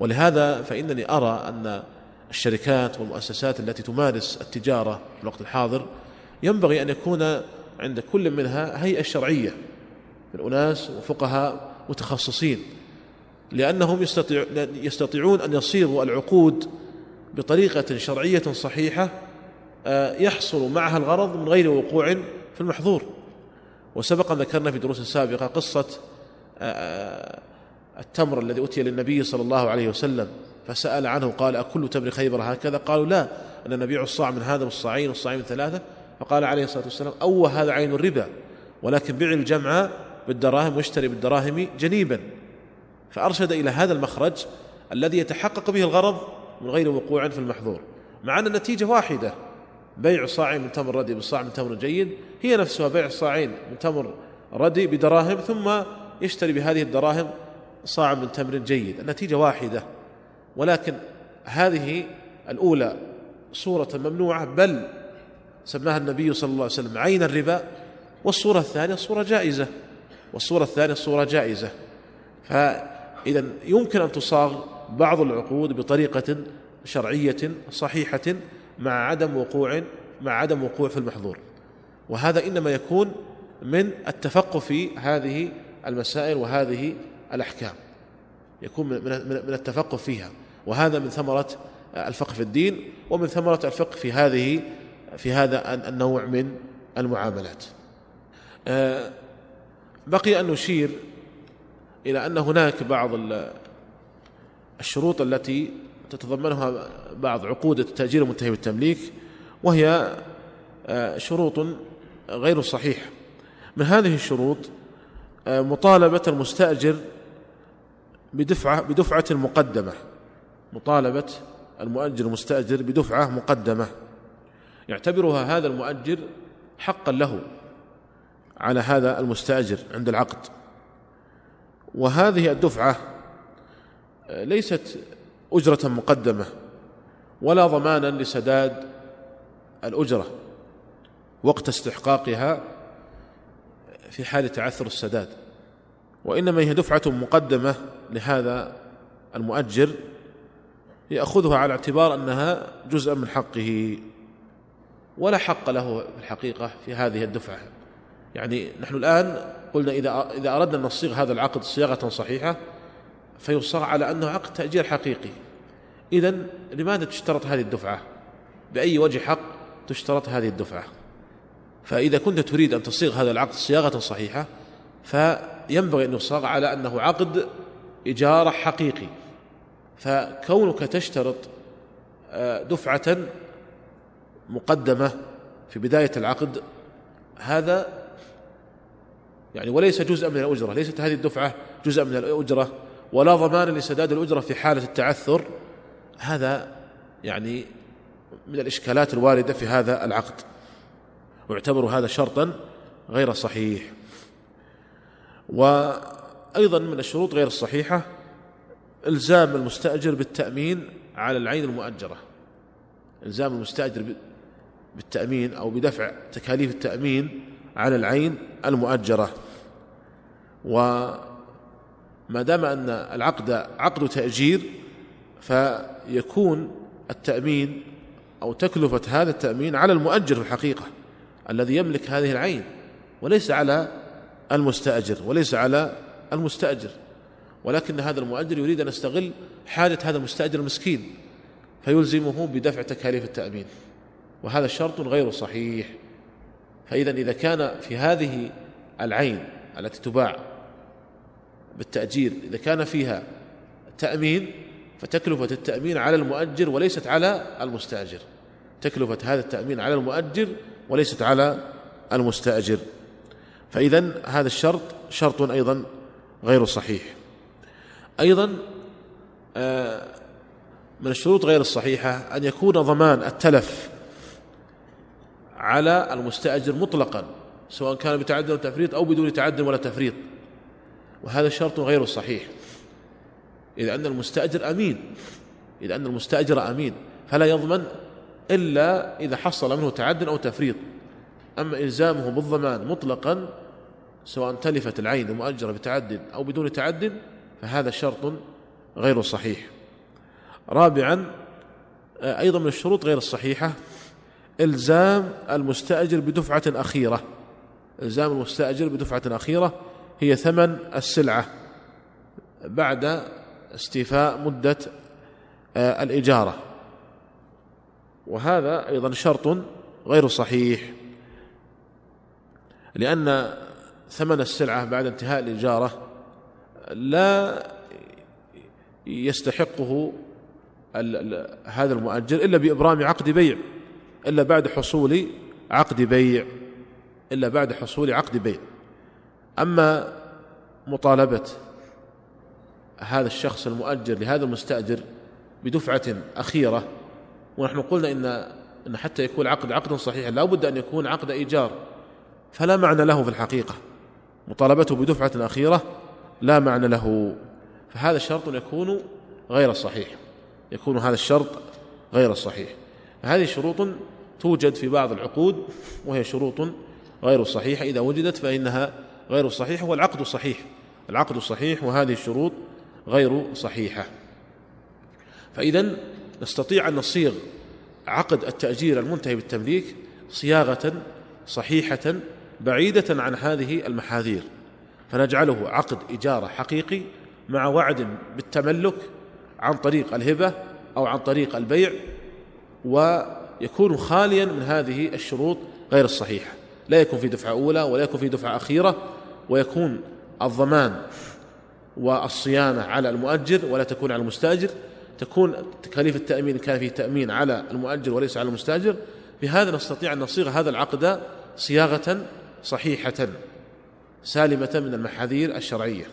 ولهذا فإنني أرى أن الشركات والمؤسسات التي تمارس التجارة في الوقت الحاضر ينبغي أن يكون عند كل منها هيئة شرعية من أناس وفقهاء متخصصين لأنهم يستطيع يستطيعون أن يصيغوا العقود بطريقة شرعية صحيحة آه، يحصل معها الغرض من غير وقوع في المحظور. وسبق أن ذكرنا في دروس سابقة قصة التمر الذي أتي للنبي صلى الله عليه وسلم فسأل عنه قال أكل تمر خيبر هكذا؟ قالوا لا أن نبيع الصاع من هذا والصاعين والصاعين من ثلاثة فقال عليه الصلاة والسلام أو هذا عين الربا. ولكن بع الجمع بالدراهم واشتري بالدراهم جنيبا. فأرشد إلى هذا المخرج الذي يتحقق به الغرض من غير وقوع في المحظور. مع أن النتيجة واحدة بيع صاع من تمر ردي بصاع من تمر جيد. هي نفسها بيع صاعين من تمر ردي بدراهم ثم يشتري بهذه الدراهم صاع من تمر جيد. النتيجة واحدة. ولكن هذه الأولى صورة ممنوعة بل سماها النبي صلى الله عليه وسلم. عين الربا والصورة الثانية صورة جائزة. والصورة الثانية صورة جائزة. فإذا يمكن أن تصاغ بعض العقود بطريقة شرعية صحيحة مع عدم وقوع مع عدم وقوع في المحظور. وهذا إنما يكون من التفقه في هذه المسائل وهذه الأحكام. يكون من التفقه فيها. وهذا من ثمرة الفقه في الدين ومن ثمرة الفقه في هذه في هذا النوع من المعاملات. آه، بقي أن نشير إلى أن هناك بعض الشروط التي تتضمنها بعض عقود التأجير المنتهي بالتمليك وهي آه، شروط غير صحيحة من هذه الشروط مطالبة المستأجر بدفعة بدفعة مقدمة. مطالبة المؤجر المستأجر بدفعة مقدمة. يعتبرها هذا المؤجر حقا له على هذا المستأجر عند العقد. وهذه الدفعة ليست أجرة مقدمة ولا ضمانا لسداد الأجرة وقت استحقاقها في حال تعثر السداد. وإنما هي دفعة مقدمة لهذا المؤجر يأخذها على اعتبار أنها جزءا من حقه. ولا حق له في الحقيقة في هذه الدفعة. يعني نحن الآن قلنا إذا إذا أردنا أن نصيغ هذا العقد صياغة صحيحة فيصاغ على أنه عقد تأجير حقيقي. إذا لماذا تشترط هذه الدفعة؟ بأي وجه حق تشترط هذه الدفعة؟ فإذا كنت تريد أن تصيغ هذا العقد صياغة صحيحة فينبغي أن يصاغ على أنه عقد إجارة حقيقي. فكونك تشترط آه، دفعة مقدمة في بداية العقد هذا يعني وليس جزءا من الأجرة ليست هذه الدفعة جزءا من الأجرة ولا ضمان لسداد الأجرة في حالة التعثر هذا يعني من الإشكالات الواردة في هذا العقد ويعتبر هذا شرطا غير صحيح. وأيضا من الشروط غير الصحيحة إلزام المستأجر بالتأمين على العين المؤجرة. إلزام المستأجر بالتأمين أو بدفع تكاليف التأمين على العين المؤجرة. وما دام أن العقد عقد تأجير فيكون التأمين أو تكلفة هذا التأمين على المؤجر في الحقيقة الذي يملك هذه العين وليس على المستأجر وليس على المستأجر. ولكن هذا المؤجر يريد أن يستغل حاجة هذا المستأجر المسكين فيلزمه بدفع تكاليف التأمين. وهذا شرط غير صحيح. فإذا إذا كان في هذه العين التي تباع بالتأجير إذا كان فيها تأمين فتكلفة التأمين على المؤجر وليست على المستأجر. تكلفة هذا التأمين على المؤجر وليست على المستأجر. فإذا هذا الشرط شرط أيضا غير صحيح. أيضا آه، من الشروط غير الصحيحة أن يكون ضمان التلف على المستأجر مطلقا سواء كان بتعدد أو تفريط أو بدون تعدد ولا تفريط. وهذا شرط غير صحيح. إذا أن المستأجر أمين إذا أن المستأجر أمين فلا يضمن إلا إذا حصل منه تعد أو تفريط. أما إلزامه بالضمان مطلقا سواء تلفت العين المؤجرة بتعد أو بدون تعد فهذا شرط غير صحيح. رابعا أيضا من الشروط غير الصحيحة إلزام المستأجر بدفعة أخيرة. إلزام المستأجر بدفعة أخيرة هي ثمن السلعة بعد استيفاء مدة آه، الإجارة. وهذا أيضا شرط غير صحيح لأن ثمن السلعة بعد انتهاء الإجارة لا يستحقه هذا المؤجر إلا بإبرام عقد بيع. إلا بعد حصول عقد بيع إلا بعد حصول عقد بيع. أما مطالبة هذا الشخص المؤجر لهذا المستأجر بدفعة أخيرة ونحن قلنا إن إن حتى يكون العقد عقدا صحيحا لا بد أن يكون عقد إيجار فلا معنى له في الحقيقة. مطالبته بدفعة أخيرة لا معنى له فهذا الشرط يكون غير صحيح يكون هذا الشرط غير صحيح. هذه شروط توجد في بعض العقود وهي شروط غير صحيحة. إذا وجدت فإنها غير صحيحة والعقد صحيح. العقد صحيح وهذه الشروط غير صحيحة. فإذا نستطيع أن نصيغ عقد التأجير المنتهي بالتمليك صياغة صحيحة بعيدة عن هذه المحاذير. فنجعله عقد إجارة حقيقي مع وعد بالتملك عن طريق الهبة أو عن طريق البيع ويكون خاليا من هذه الشروط غير الصحيحة. لا يكون في دفعة أولى ولا يكون في دفعة أخيرة ويكون الضمان والصيانة على المؤجر ولا تكون على المستأجر. تكون تكاليف التأمين كان فيه تأمين على المؤجر وليس على المستأجر. بهذا نستطيع أن نصيغ هذا العقد صياغة صحيحة سالمة من المحاذير الشرعية.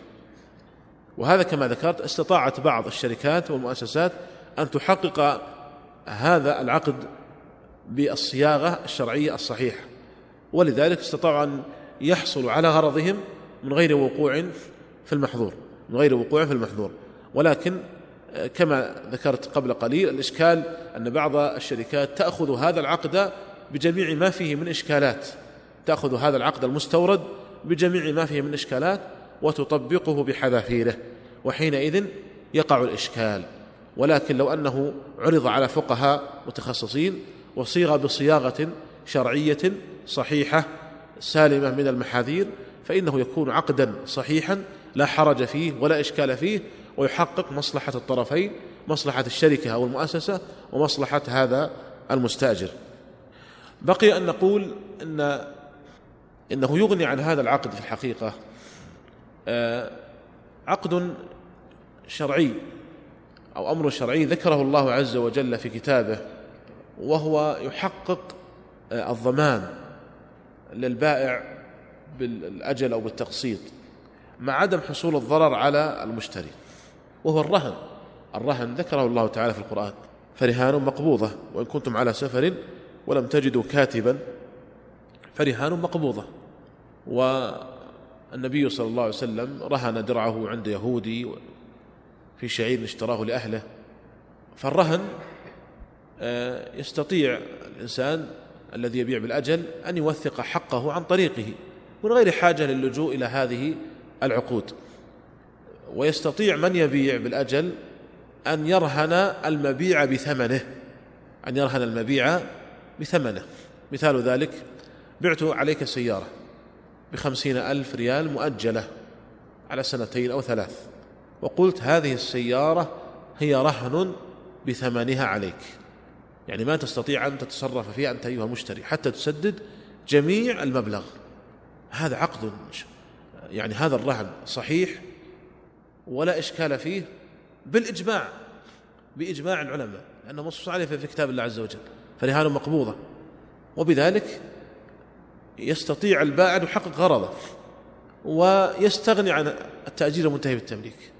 وهذا كما ذكرت استطاعت بعض الشركات والمؤسسات أن تحقق هذا العقد بالصياغة الشرعية الصحيحة. ولذلك استطاعوا أن يحصلوا على غرضهم من غير وقوع في المحظور من غير وقوع في المحظور. ولكن كما ذكرت قبل قليل الإشكال أن بعض الشركات تأخذ هذا العقد بجميع ما فيه من إشكالات. تأخذ هذا العقد المستورد بجميع ما فيه من إشكالات وتطبقه بحذافيره وحينئذ يقع الإشكال. ولكن لو أنه عرض على فقهاء متخصصين وصيغ بصياغة شرعية صحيحة سالمة من المحاذير فإنه يكون عقدا صحيحا لا حرج فيه ولا إشكال فيه ويحقق مصلحة الطرفين مصلحة الشركة أو المؤسسة ومصلحة هذا المستأجر. بقي أن نقول أن إنه يغني عن هذا العقد في الحقيقة آه، عقد شرعي أو أمر شرعي ذكره الله عز وجل في كتابه وهو يحقق آه، الضمان للبائع بالأجل أو بالتقسيط مع عدم حصول الضرر على المشتري وهو الرهن. الرهن ذكره الله تعالى في القرآن فرهان مقبوضة وإن كنتم على سفر ولم تجدوا كاتبا فرهان مقبوضة. والنبي صلى الله عليه وسلم رهن درعه عند يهودي في شعير اشتراه لأهله فالرهن يستطيع الإنسان الذي يبيع بالأجل أن يوثق حقه عن طريقه من غير حاجة للجوء إلى هذه العقود. ويستطيع من يبيع بالأجل أن يرهن المبيع بثمنه أن يرهن المبيع بثمنه. مثال ذلك بعت عليك سيارة بخمسين ألف ريال مؤجلة على سنتين أو ثلاث وقلت هذه السيارة هي رهن بثمنها عليك. يعني ما تستطيع أن تتصرف فيها أنت أيها المشتري حتى تسدد جميع المبلغ. هذا عقد يعني هذا الرهن صحيح ولا إشكال فيه بالإجماع بإجماع العلماء لأنه منصوص عليه في كتاب الله عز وجل فرهان مقبوضة. وبذلك يستطيع البائع أن يحقق غرضه ويستغني عن التأجير المنتهي بالتمليك.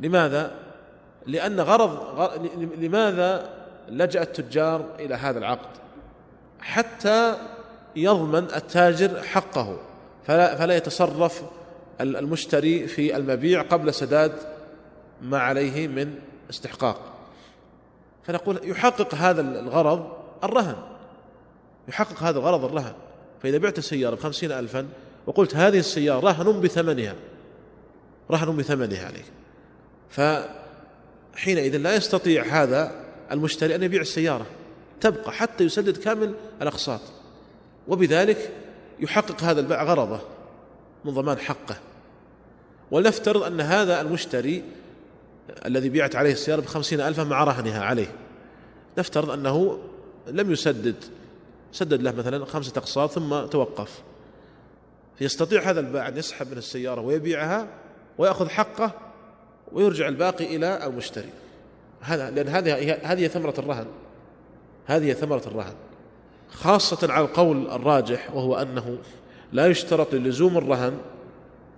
لماذا؟ لأن غرض لماذا لجأ التجار إلى هذا العقد حتى يضمن التاجر حقه فلا, فلا يتصرف المشتري في المبيع قبل سداد ما عليه من استحقاق. فنقول يحقق هذا الغرض الرهن يحقق هذا الغرض الرهن. فإذا بعت سيارة بخمسين ألفا وقلت هذه السيارة رهن بثمنها رهن بثمنها عليك. فحينئذ لا يستطيع هذا المشتري أن يبيع السيارة تبقى حتى يسدد كامل الأقساط. وبذلك يحقق هذا البائع غرضه من ضمان حقه. ولنفترض أن هذا المشتري الذي بيعت عليه السيارة بخمسين ألفا مع رهنها عليه. نفترض أنه لم يسدد سدد له مثلا خمسة أقساط ثم توقف. فيستطيع هذا البائع أن يسحب من السيارة ويبيعها ويأخذ حقه ويرجع الباقي إلى المشتري. هذا لأن هذه هذه ثمرة الرهن. هذه ثمرة الرهن. خاصة على القول الراجح وهو أنه لا يشترط للزوم الرهن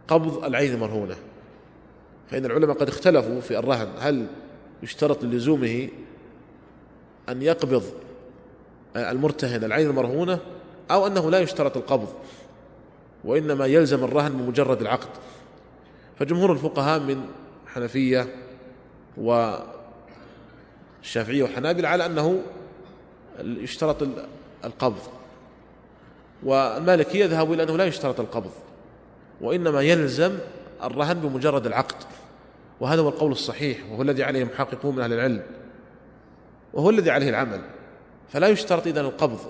قبض العين المرهونة فإن العلماء قد اختلفوا في الرهن هل يشترط للزومه أن يقبض المرتهن العين المرهونة أو أنه لا يشترط القبض وإنما يلزم الرهن بمجرد العقد. فجمهور الفقهاء من حنفية والشافعية والحنابلة على أنه يشترط القبض. والمالكية ذهبوا إلى أنه لا يشترط القبض وإنما يلزم الرهن بمجرد العقد. وهذا هو القول الصحيح وهو الذي عليه محققون من أهل العلم وهو الذي عليه العمل. فلا يشترط إذن القبض.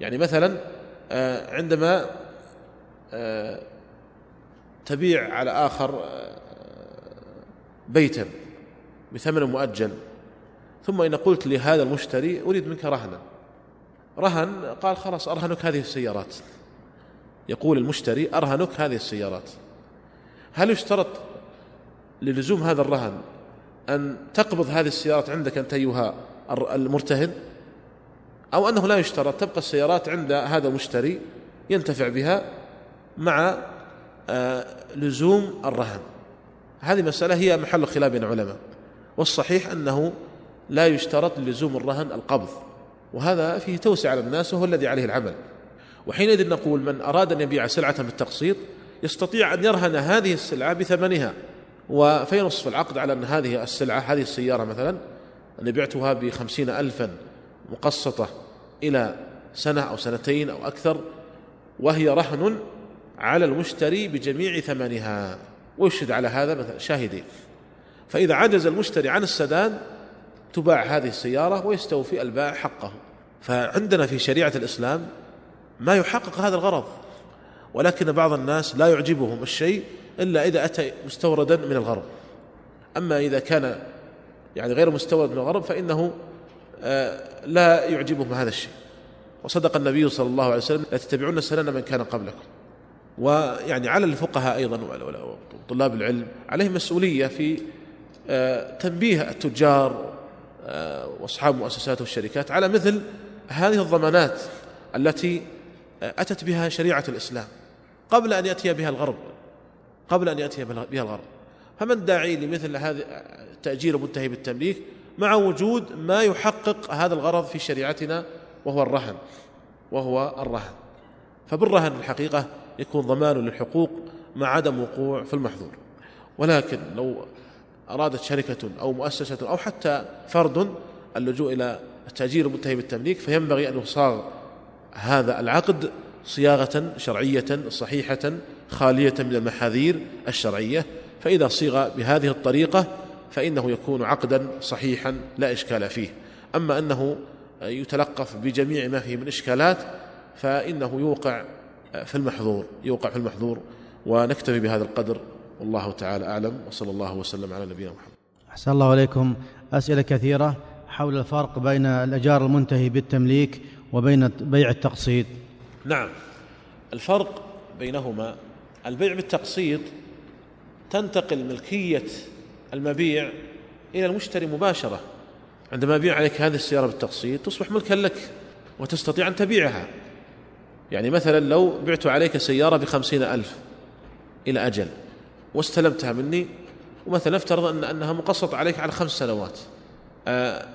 يعني مثلا آه، عندما آه، تبيع على آخر آه، بيتا بثمن مؤجل ثم إن قلت لهذا المشتري أريد منك رهنا. رهن قال خلاص أرهنك هذه السيارات. يقول المشتري أرهنك هذه السيارات. هل يشترط للزوم هذا الرهن أن تقبض هذه السيارات عندك أنت أيها المرتهن؟ أو أنه لا يشترط تبقى السيارات عند هذا المشتري ينتفع بها مع آه، لزوم الرهن. هذه مسألة هي محل خلاف بين العلماء. والصحيح أنه لا يشترط لزوم الرهن القبض وهذا فيه توسع على الناس وهو الذي عليه العمل. وحينئذ نقول من أراد أن يبيع سلعة بالتقسيط يستطيع أن يرهن هذه السلعة بثمنها وفينص في العقد على أن هذه السلعة هذه السيارة مثلا؟ أن بعتها بخمسين ألفا مقسطة إلى سنة أو سنتين أو أكثر وهي رهن على المشتري بجميع ثمنها. ويشهد على هذا مثلا شاهدين. فإذا عجز المشتري عن السداد تباع هذه السيارة ويستوفي البائع حقه. فعندنا في شريعة الإسلام ما يحقق هذا الغرض ولكن بعض الناس لا يعجبهم الشيء إلا إذا أتى مستوردا من الغرب. أما إذا كان يعني غير مستورد من الغرب فإنه آه، لا يعجبهم هذا الشيء. وصدق النبي صلى الله عليه وسلم لا تتبعون سنن من كان قبلكم. ويعني على الفقهاء أيضا وطلاب العلم عليهم مسؤولية في آه، تنبيه التجار واصحاب المؤسسات والشركات على مثل هذه الضمانات التي أتت بها شريعة الإسلام قبل أن يأتي بها الغرب قبل أن يأتي بها الغرب. فمن داعي لمثل هذا التاجير المنتهي بالتمليك مع وجود ما يحقق هذا الغرض في شريعتنا وهو الرهن وهو الرهن. فبالرهن الحقيقة يكون ضمان للحقوق مع عدم وقوع في المحظور. ولكن لو أرادت شركة أو مؤسسة أو حتى فرد اللجوء إلى التأجير المنتهي بالتمليك فينبغي أن يصاغ هذا العقد صياغة شرعية صحيحة خالية من المحاذير الشرعية. فإذا صيغ بهذه الطريقة فإنه يكون عقدا صحيحا لا إشكال فيه. أما أنه يتلقف بجميع ما فيه من إشكالات فإنه يوقع في المحظور يوقع في المحظور ونكتفي بهذا القدر. والله تعالى أعلم وصلى الله وسلم على نبينا محمد. أحسن الله عليكم. أسئلة كثيرة حول الفرق بين الأجار المنتهي بالتمليك وبين بيع التقسيط. نعم. الفرق بينهما البيع بالتقسيط تنتقل ملكية المبيع إلى المشتري مباشرة. عندما يبيع عليك هذه السيارة بالتقسيط تصبح ملكا لك وتستطيع أن تبيعها. يعني مثلا لو بعت عليك سيارة بخمسين ألف إلى أجل واستلمتها مني ومثلا افترض أن أنها مقسطة عليك على خمس سنوات. آه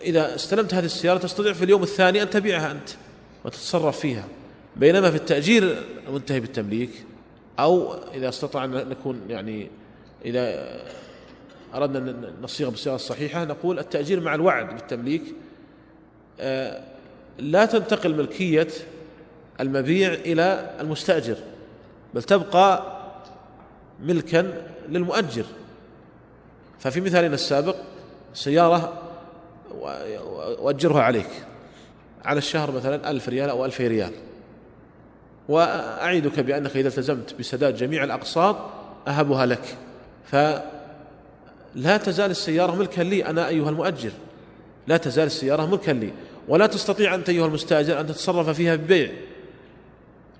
إذا استلمت هذه السيارة تستطيع في اليوم الثاني أن تبيعها أنت وتتصرف فيها بينما في التأجير المنتهي بالتمليك أو إذا استطاع أن نكون يعني إذا أردنا أن نصيغ بالصيغة الصحيحة نقول التأجير مع الوعد بالتمليك. آه لا تنتقل ملكية المبيع إلى المستأجر بل تبقى ملكا للمؤجر. ففي مثالنا السابق سيارة وأجرها عليك على الشهر مثلا ألف ريال أو ألفي ريال. وأعيدك بأنك إذا التزمت بسداد جميع الأقساط أهبها لك. فلا تزال السيارة ملكا لي أنا أيها المؤجر. لا تزال السيارة ملكا لي. ولا تستطيع أنت أيها المستأجر أن تتصرف فيها ببيع.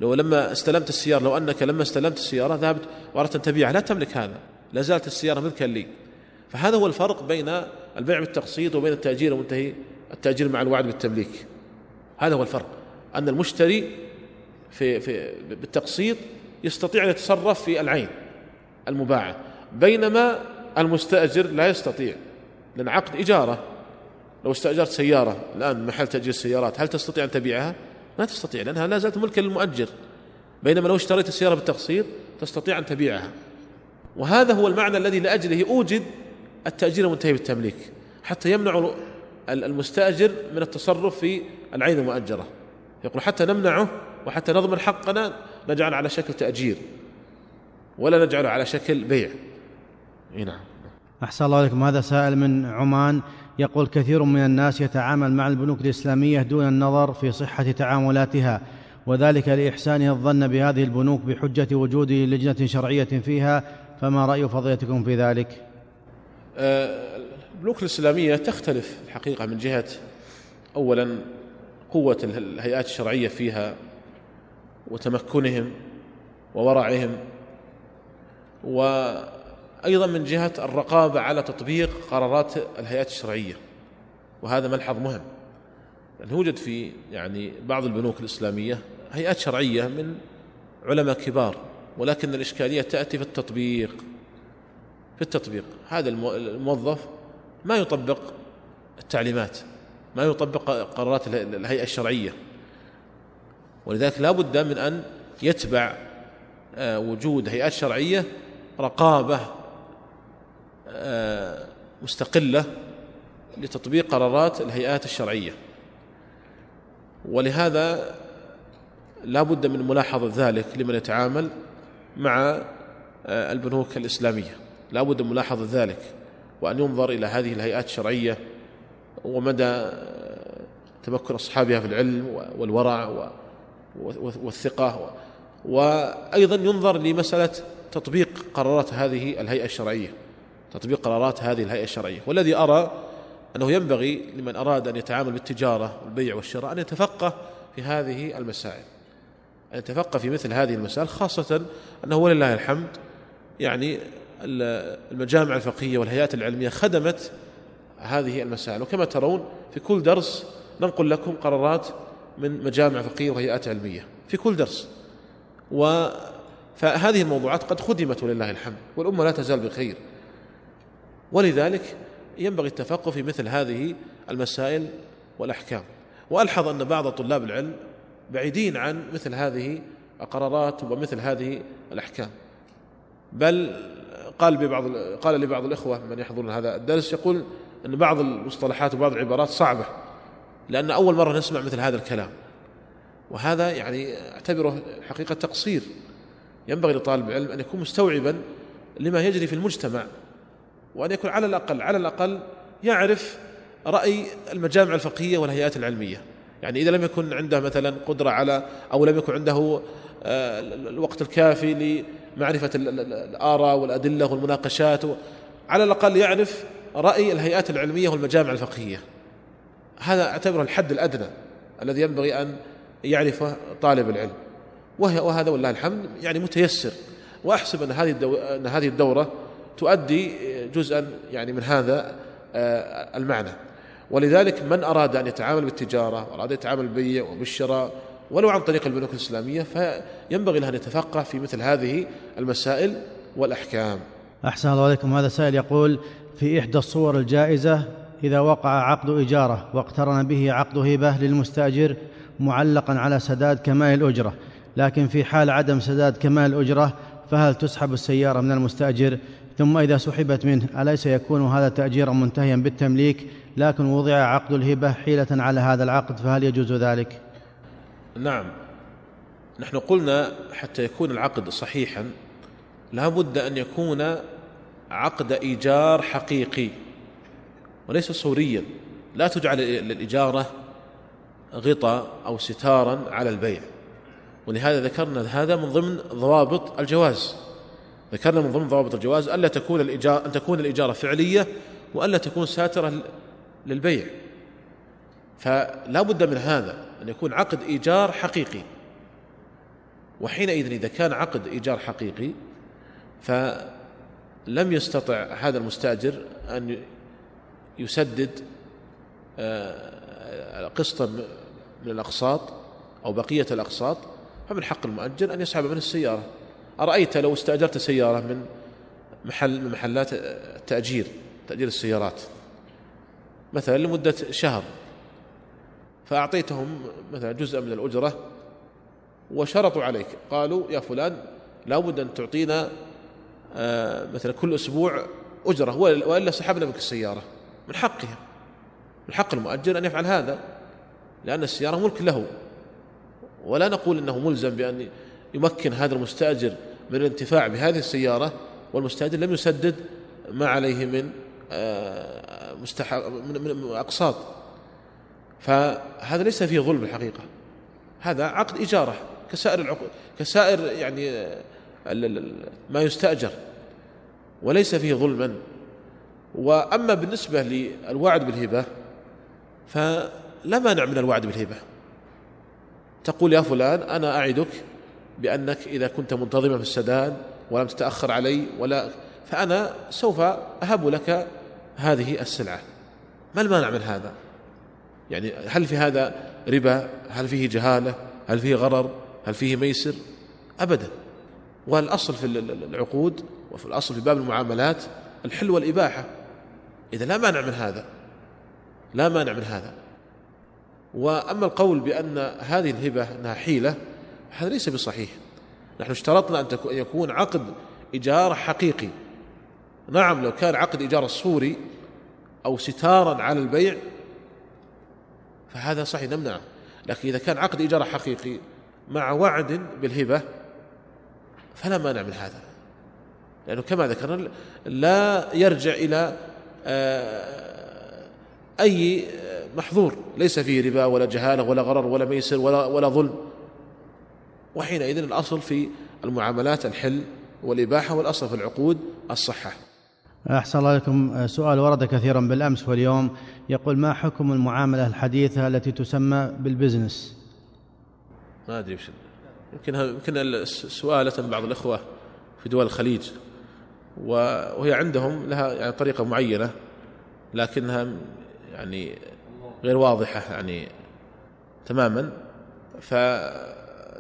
لو لما استلمت السيارة لو أنك لما استلمت السيارة ذهبت وأردت أن تبيعها لا تملك هذا لا زالت السيارة ملكا لي. فهذا هو الفرق بين البيع بالتقسيط وبين التأجير المنتهي التأجير مع الوعد بالتمليك. هذا هو الفرق أن المشتري في في بالتقسيط يستطيع أن يتصرف في العين المباعة بينما المستأجر لا يستطيع لأن عقد إجارة. لو استأجرت سيارة الآن محل تأجير سيارات هل تستطيع أن تبيعها؟ ما تستطيع لأنها لا زالت ملكا للمؤجر بينما لو اشتريت السيارة بالتقسيط تستطيع أن تبيعها. وهذا هو المعنى الذي لأجله أوجد التأجير المنتهي بالتمليك حتى يمنع المستأجر من التصرف في العين المؤجرة. يقول حتى نمنعه وحتى نضمن حقنا نجعل على شكل تأجير ولا نجعله على شكل بيع. نعم. أحسن الله عليكم. هذا سائل من عمان. يقول كثير من الناس يتعامل مع البنوك الإسلامية دون النظر في صحة تعاملاتها وذلك لإحسانه الظن بهذه البنوك بحجة وجود لجنة شرعية فيها فما رأي فضيلتكم في ذلك؟ آه، البنوك الإسلامية تختلف الحقيقة من جهة أولا قوة الهيئات الشرعية فيها وتمكنهم وورعهم وأيضا من جهة الرقابة على تطبيق قرارات الهيئات الشرعية وهذا ملحظ مهم يعني يوجد في يعني بعض البنوك الإسلامية هيئات شرعية من علماء كبار ولكن الإشكالية تأتي في التطبيق. في التطبيق هذا الموظف ما يطبق التعليمات ما يطبق قرارات الهيئة الشرعية. ولذلك لا بد من أن يتبع آه، وجود هيئات شرعية رقابة آه، مستقلة لتطبيق قرارات الهيئات الشرعية. ولهذا لا بد من ملاحظة ذلك لمن يتعامل مع آه، البنوك الإسلامية. لا بد من ملاحظة ذلك وأن ينظر إلى هذه الهيئات الشرعية ومدى تمكن أصحابها في العلم والورع والثقة وأيضا ينظر لمسألة تطبيق قرارات هذه الهيئة الشرعية. تطبيق قرارات هذه الهيئة الشرعية. والذي أرى أنه ينبغي لمن أراد أن يتعامل بالتجارة والبيع والشراء أن يتفقه في هذه المسائل. أن يتفقه في مثل هذه المسائل خاصة أنه ولله الحمد يعني المجامع الفقهية والهيئات العلمية خدمت هذه المسائل. وكما ترون في كل درس ننقل لكم قرارات من مجامع فقهية وهيئات علمية. في كل درس. و فهذه الموضوعات قد خدمت ولله الحمد والأمة لا تزال بخير. ولذلك ينبغي التفقه في مثل هذه المسائل والأحكام. وألحظ أن بعض طلاب العلم بعيدين عن مثل هذه القرارات ومثل هذه الأحكام. بل قال ببعض قال لبعض الإخوة من يحضرون هذا الدرس يقول أن بعض المصطلحات وبعض العبارات صعبة لأن أول مرة نسمع مثل هذا الكلام. وهذا يعني أعتبره حقيقة تقصير. ينبغي لطالب العلم أن يكون مستوعبا لما يجري في المجتمع وأن يكون على الأقل على الأقل يعرف رأي المجامع الفقهية والهيئات العلمية. يعني إذا لم يكن عنده مثلا قدرة على أو لم يكن عنده آه، الوقت الكافي لمعرفة الآراء والأدلة والمناقشات على الأقل يعرف رأي الهيئات العلمية والمجامع الفقهية. هذا أعتبره الحد الأدنى الذي ينبغي أن يعرفه طالب العلم. وهذا والله الحمد يعني متيسر. وأحسب أن هذه أن هذه الدورة تؤدي جزءا يعني من هذا آه، المعنى. ولذلك من أراد أن يتعامل بالتجارة وأراد يتعامل بالبيع وبالشراء ولو عن طريق البنوك الإسلامية فينبغي له أن يتفقه في مثل هذه المسائل والأحكام. أحسن الله عليكم. هذا سائل يقول في إحدى الصور الجائزة إذا وقع عقد إجارة واقترن به عقد هبة للمستأجر معلقا على سداد كمال الأجرة لكن في حال عدم سداد كمال الأجرة فهل تسحب السيارة من المستأجر؟ ثم إذا سحبت منه أليس يكون هذا تأجيرا منتهيا بالتمليك؟ لكن وضع عقد الهبة حيلة على هذا العقد فهل يجوز ذلك؟ نعم. نحن قلنا حتى يكون العقد صحيحا لا بد أن يكون عقد إيجار حقيقي وليس صوريا. لا تجعل الإجارة غطاء أو ستارا على البيع. ولهذا ذكرنا هذا من ضمن ضوابط الجواز. ذكرنا من ضمن ضوابط الجواز ألا تكون الإجارة أن تكون الإجارة فعلية وألا تكون ساترة للبيع. فلا بد من هذا أن يكون عقد إيجار حقيقي. وحينئذ إذا كان عقد إيجار حقيقي فلم يستطع هذا المستأجر أن يسدد آه، قسطا من الأقساط أو بقية الأقساط فمن حق المؤجر أن يسحب من السيارة. أرأيت لو استأجرت سيارة من محل من محلات التأجير تأجير السيارات. مثلا لمدة شهر. فأعطيتهم مثلا جزءا من الأجرة وشرطوا عليك. قالوا يا فلان لابد أن تعطينا آه، مثلا كل أسبوع أجرة وإلا سحبنا منك السيارة. من حقهم. من حق المؤجر أن يفعل هذا لأن السيارة ملك له. ولا نقول أنه ملزم بأن يمكن هذا المستأجر من الانتفاع بهذه السيارة والمستأجر لم يسدد ما عليه من آه، مستحق من أقساط. فهذا ليس فيه ظلم الحقيقة. هذا عقد إجارة كسائر العقود كسائر يعني آه، ما يستأجر. وليس فيه ظلما. وأما بالنسبة للوعد بالهبة فلا مانع من الوعد بالهبة. تقول يا فلان أنا أعدك بأنك إذا كنت منتظما في السداد ولم تتأخر علي ولا فأنا سوف أهب لك هذه السلعة. ما المانع من هذا؟ يعني هل في هذا ربا؟ هل فيه جهالة؟ هل فيه غرر؟ هل فيه ميسر؟ أبدا. والأصل في العقود وفي الأصل في باب المعاملات الحل والإباحة. إذا لا مانع من هذا. لا مانع من هذا. وأما القول بأن هذه الهبة أنها حيلة هذا ليس بصحيح. نحن اشترطنا أن يكون عقد إيجار حقيقي. نعم لو كان عقد إيجار الصوري أو ستارا على البيع فهذا صحيح نمنعه لكن إذا كان عقد إيجار حقيقي مع وعد بالهبة فلا مانع من هذا. لأنه كما ذكرنا لا يرجع إلى آه، أي محظور. ليس فيه ربا ولا جهالة ولا غرر ولا ميسر ولا, ولا ظلم. وحينئذ الأصل في المعاملات الحل والإباحة والأصل في العقود الصحة. أحسن الله لكم سؤال ورد كثيرا بالأمس واليوم. يقول ما حكم المعاملة الحديثة التي تسمى بالبزنس؟ ما أدري وش يمكن يمكن سؤالة بعض الإخوة في دول الخليج وهي عندهم لها يعني طريقة معينة لكنها يعني غير واضحة يعني تماما.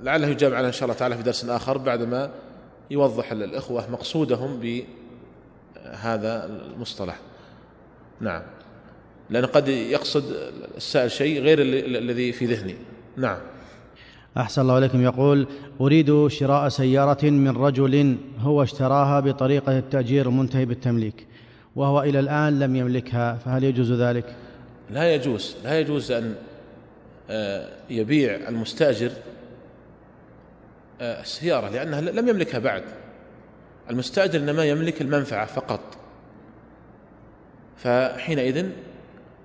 فلعله يجاب عنها إن شاء الله تعالى في درس آخر بعدما يوضح الإخوة مقصودهم بهذا المصطلح. نعم. لأن قد يقصد السائل شيء غير الذي في ذهني. نعم. أحسن الله إليكم. يقول أريد شراء سيارة من رجل هو اشتراها بطريقة التأجير المنتهي بالتمليك وهو إلى الآن لم يملكها فهل يجوز ذلك؟ لا يجوز. لا يجوز أن آه، يبيع المستأجر آه، السيارة لأنها لم يملكها بعد. المستأجر إنما يملك المنفعة فقط. فحينئذ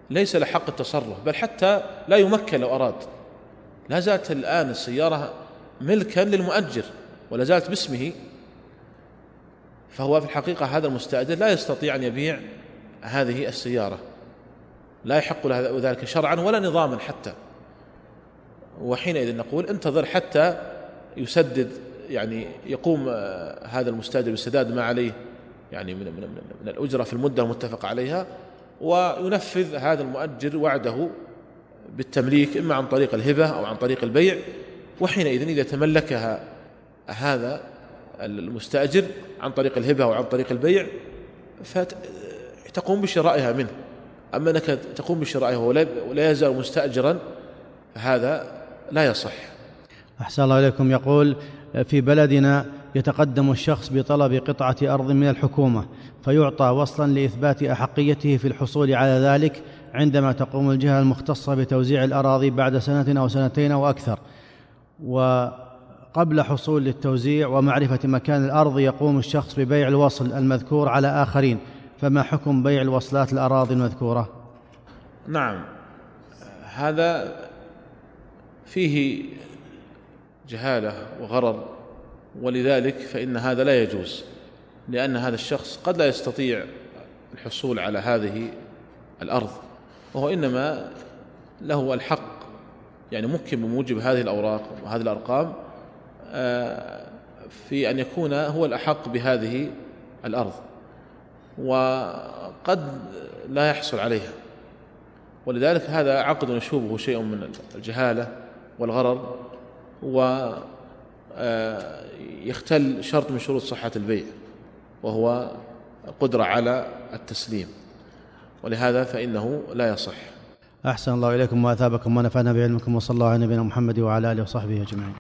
ليس له حق التصرف بل حتى لا يمكن لو أراد. لا زالت الآن السيارة ملكا للمؤجر ولا زالت باسمه. فهو في الحقيقة هذا المستأجر لا يستطيع أن يبيع هذه السيارة. لا يحق له ذلك شرعا ولا نظاما حتى. وحينئذ نقول انتظر حتى يسدد يعني يقوم آه، هذا المستاجر بسداد ما عليه يعني من من من الأجرة في المدة المتفق عليها وينفذ هذا المؤجر وعده بالتمليك إما عن طريق الهبة أو عن طريق البيع وحينئذ إذا تملكها هذا المستأجر عن طريق الهبة أو عن طريق البيع فتقوم بشرائها منه. أما أنك تقوم بشرائه ولا يزال مستأجرا فهذا لا يصح. أحسن الله إليكم. يقول في بلدنا يتقدم الشخص بطلب قطعة أرض من الحكومة فيعطى وصلا لإثبات أحقيته في الحصول على ذلك عندما تقوم الجهة المختصة بتوزيع الأراضي بعد سنة أو سنتين أو أكثر. وقبل حصول التوزيع ومعرفة مكان الأرض يقوم الشخص ببيع الوصل المذكور على آخرين. فما حكم بيع الوصلات الأراضي المذكورة؟ نعم هذا فيه جهالة وغرر ولذلك فإن هذا لا يجوز لأن هذا الشخص قد لا يستطيع الحصول على هذه الأرض وهو إنما له الحق يعني ممكن بموجب هذه الأوراق وهذه الأرقام آه، في أن يكون هو الأحق بهذه الأرض وقد لا يحصل عليها. ولذلك هذا عقد يشوبه شيء من الجهالة والغرر ويختل آه، شرط من شروط صحة البيع وهو القدرة على التسليم. ولهذا فإنه لا يصح. أحسن الله إليكم وأثابكم ونفعنا بعلمكم وصلى الله على نبينا محمد وعلى آله وصحبه أجمعين.